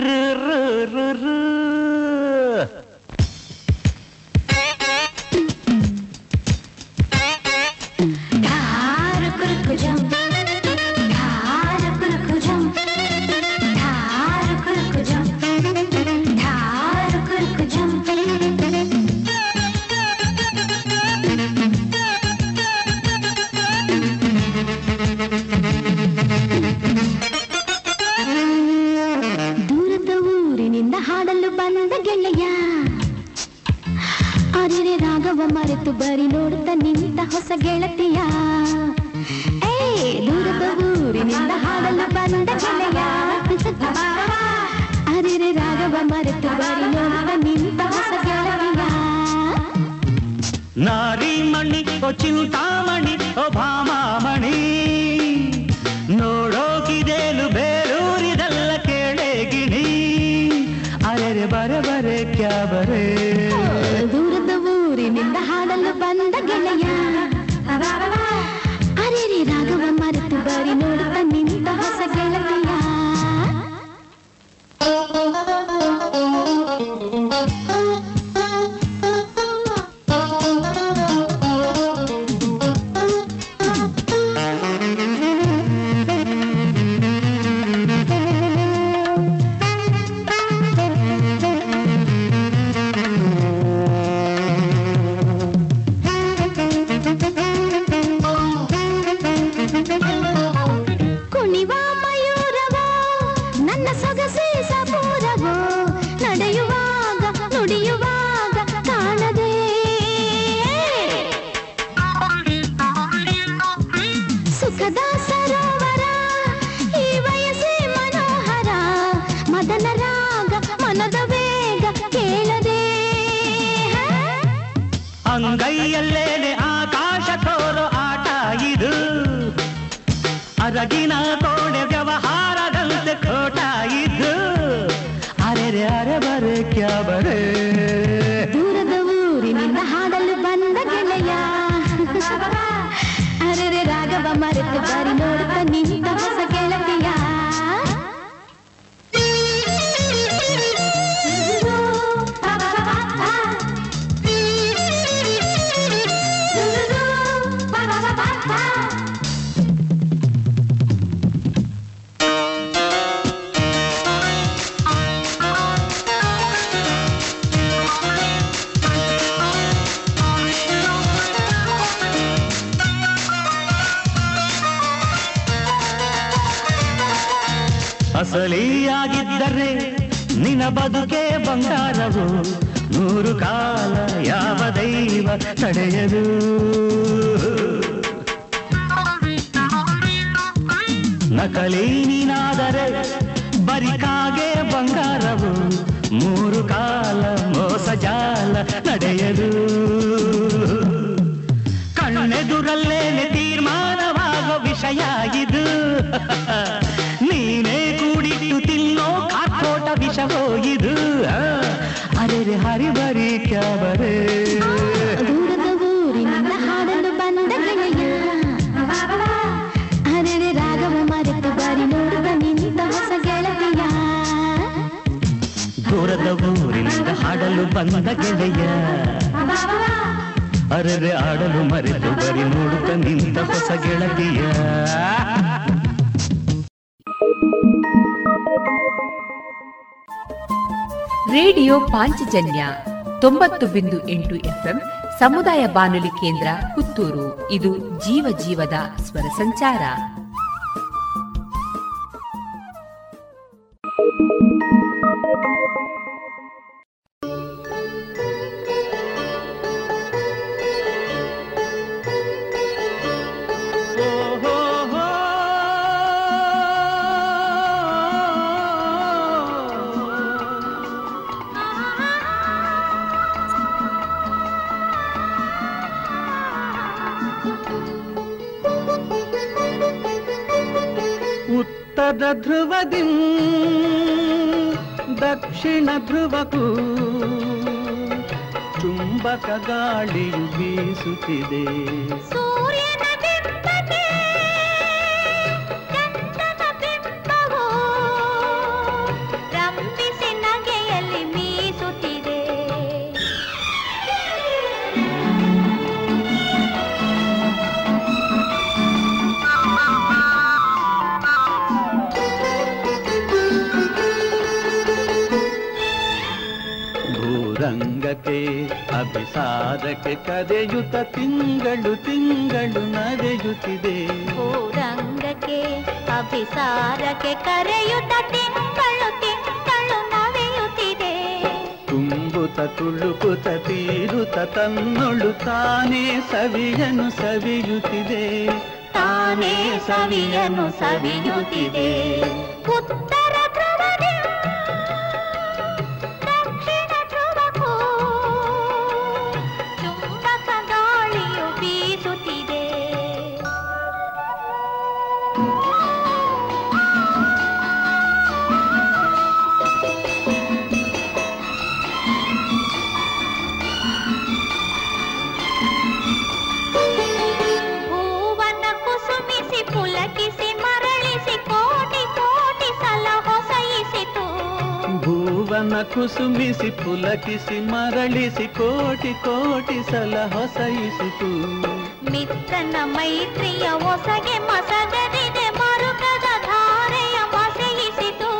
Speaker 5: రు రు రు ಗೆಳತಿಯ ಏ ದೂರದ ಊರಿನಿಂದ ಹಾಡಲು ಬಂದ ಗೆಳೆಯ ಅರಿರೆ ರಾಗವ ಮರೆತು ಬರಿ ನೋಡುವ ನಿಂತ ಹೊಸ ಗೆಳತಿಯ
Speaker 19: ನಾರಿ ಮಣಿ ಓ ಚಿಂತಾಮಣಿ ಓ
Speaker 5: ಭಾಮ
Speaker 9: ಅಸಲಿಯಾಗಿದ್ದರೆ ನಿನ ಬದುಕೆ ಬಂಗಾರವು. ನೂರು ಕಾಲ ಯಾವ ದೈವ ತಡೆಯದು? ನಕಲಿ ನೀನಾದರೆ ಬರಿಕಾಗೆ ಬಂಗಾರವು. ಮೂರು ಕಾಲ ಮೋಸ ಜಾಲ ನಡೆಯದು. ಕಣ್ಣೆದುರಲ್ಲೇನೆ ತೀರ್ಮಾನವಾಗೋ ವಿಷಯ ಇದು
Speaker 20: ಬಂದ ಗೆಳೆಯ ಅರರೆ
Speaker 9: ಆಡಲು ಮರೆತು ಬರಿ ನೋಡುತ್ತ ನಿಂತ ಹೊಸ ಗೆಳತಿಯ.
Speaker 1: ರೇಡಿಯೋ ಪಾಂಚಜನ್ಯ ತೊಂಬತ್ತು ಬಿಂದು ಎಂಟು ಎಫ್ಎಂ ಸಮುದಾಯ ಬಾನುಲಿ ಕೇಂದ್ರ ಪುತ್ತೂರು. ಇದು ಜೀವ ಜೀವದ ಸ್ವರ ಸಂಚಾರ.
Speaker 9: ಉತ್ತರ ಧ್ರುವದಿ ದಕ್ಷಿಣ ಧ್ರುವಕ್ಕೂ ಚುಂಬಕ ಗಾಳಿಯು ಬೀಸುತ್ತಿದೆ. ಭೂರಂಗಕ್ಕೆ ಅಭಿಸಾರಕ್ಕೆ ಕರೆಯುತ ತಿಂಗಳು ತಿಂಗಳು ನಡೆಯುತ್ತಿದೆ.
Speaker 20: ರಂಗಕ್ಕೆ ಅಭಿಸಾರಕ್ಕೆ ಕರೆಯುತ ತಿಂಗಳು ತಿಂಗಳು ನವೆಯುತ್ತಿದೆ
Speaker 9: ತುಂಬುತ ತುಳುಕುತ ತೀರುತ ತನ್ನೊಳು ತಾನೇ ಸವಿಯನು ಸವಿಯುತ್ತಿದೆ.
Speaker 20: ತಾನೇ ಸವಿಯನು ಸವಿಯುತ್ತಿದೆ. ಕುಸುಮಿಸಿ ಪುಲಕಿಸಿ ಮರಳಿಸಿ ಕೋಟಿ ಕೋಟಿ ಸಲ ಹೊಸಯಿಸಿತು. ಮಿತ್ರನ ಮೈತ್ರಿಯ ಹೊಸಗೆ ಮಸಗದಿದೆ ಮರುಕದ ಧಾರೆಯ ಮಸೆಯಿಸಿತು.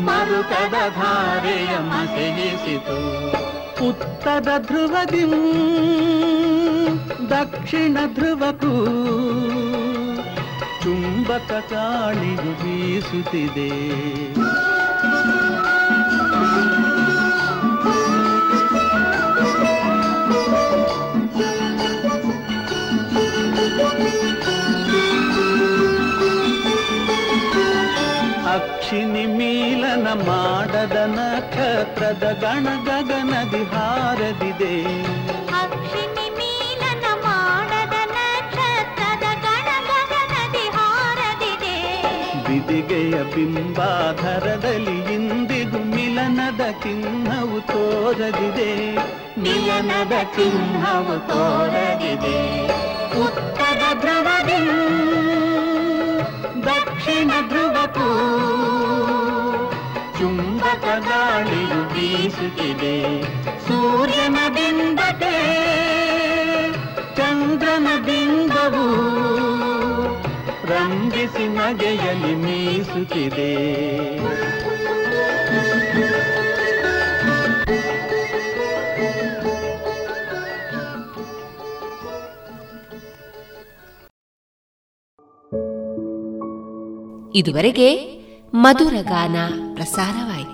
Speaker 9: ಮರುಕದ ಧಾರೆಯ ಮಸೆಯಿಸಿತು. ಉತ್ತರ ಧ್ರುವದಿ ದಕ್ಷಿಣ ಧ್ರುವಕ್ಕೂ ಚುಂಬಕ ಗಾಳಿಯು ಬೀಸುತ್ತಿದೆ. ಅಕ್ಷಿನಿ ಮೀಲನ ಮಾಡದ ನಕ್ಷತ್ರದ ಗಣ ಗಗನದಿ ಹಾರದಿದೆ.
Speaker 20: ಅಕ್ಷಿನಿ ಮೀಲನ ಮಾಡದ ನಕ್ಷತ್ರದ ಗಣ ಗಗನದಿ ಹಾರದಿದೆ.
Speaker 9: ಬಿದಿಗೆಯ ಬಿಂಬಾಧರದಲ್ಲಿ ಇಂದಿಗೂ ಮಿಲನದ ಚಿಹ್ನವು ತೋರದಿದೆ. ಮಿಲನದ ಚಿಹ್ನವು ತೋರದಿದೆ. ಉತ್ತರ ಧ್ರುವದಿ ದಕ್ಷಿಣ ಧ್ರುವಕ್ಕೂ ಗಾಳಿಯು ಬೀಸುತ್ತಿದೆ. ಸೂರ್ಯನ ಬಿಂಬತೆ ಚಂದ್ರನ ಬಿಂಬವು ರಂಗಿಸಿ ನಗೆಯಲ್ಲಿ ಮೀಸುತ್ತಿದೆ.
Speaker 1: ಇದುವರೆಗೆ ಮಧುರಗಾನ ಪ್ರಸಾರವಾಯಿತು.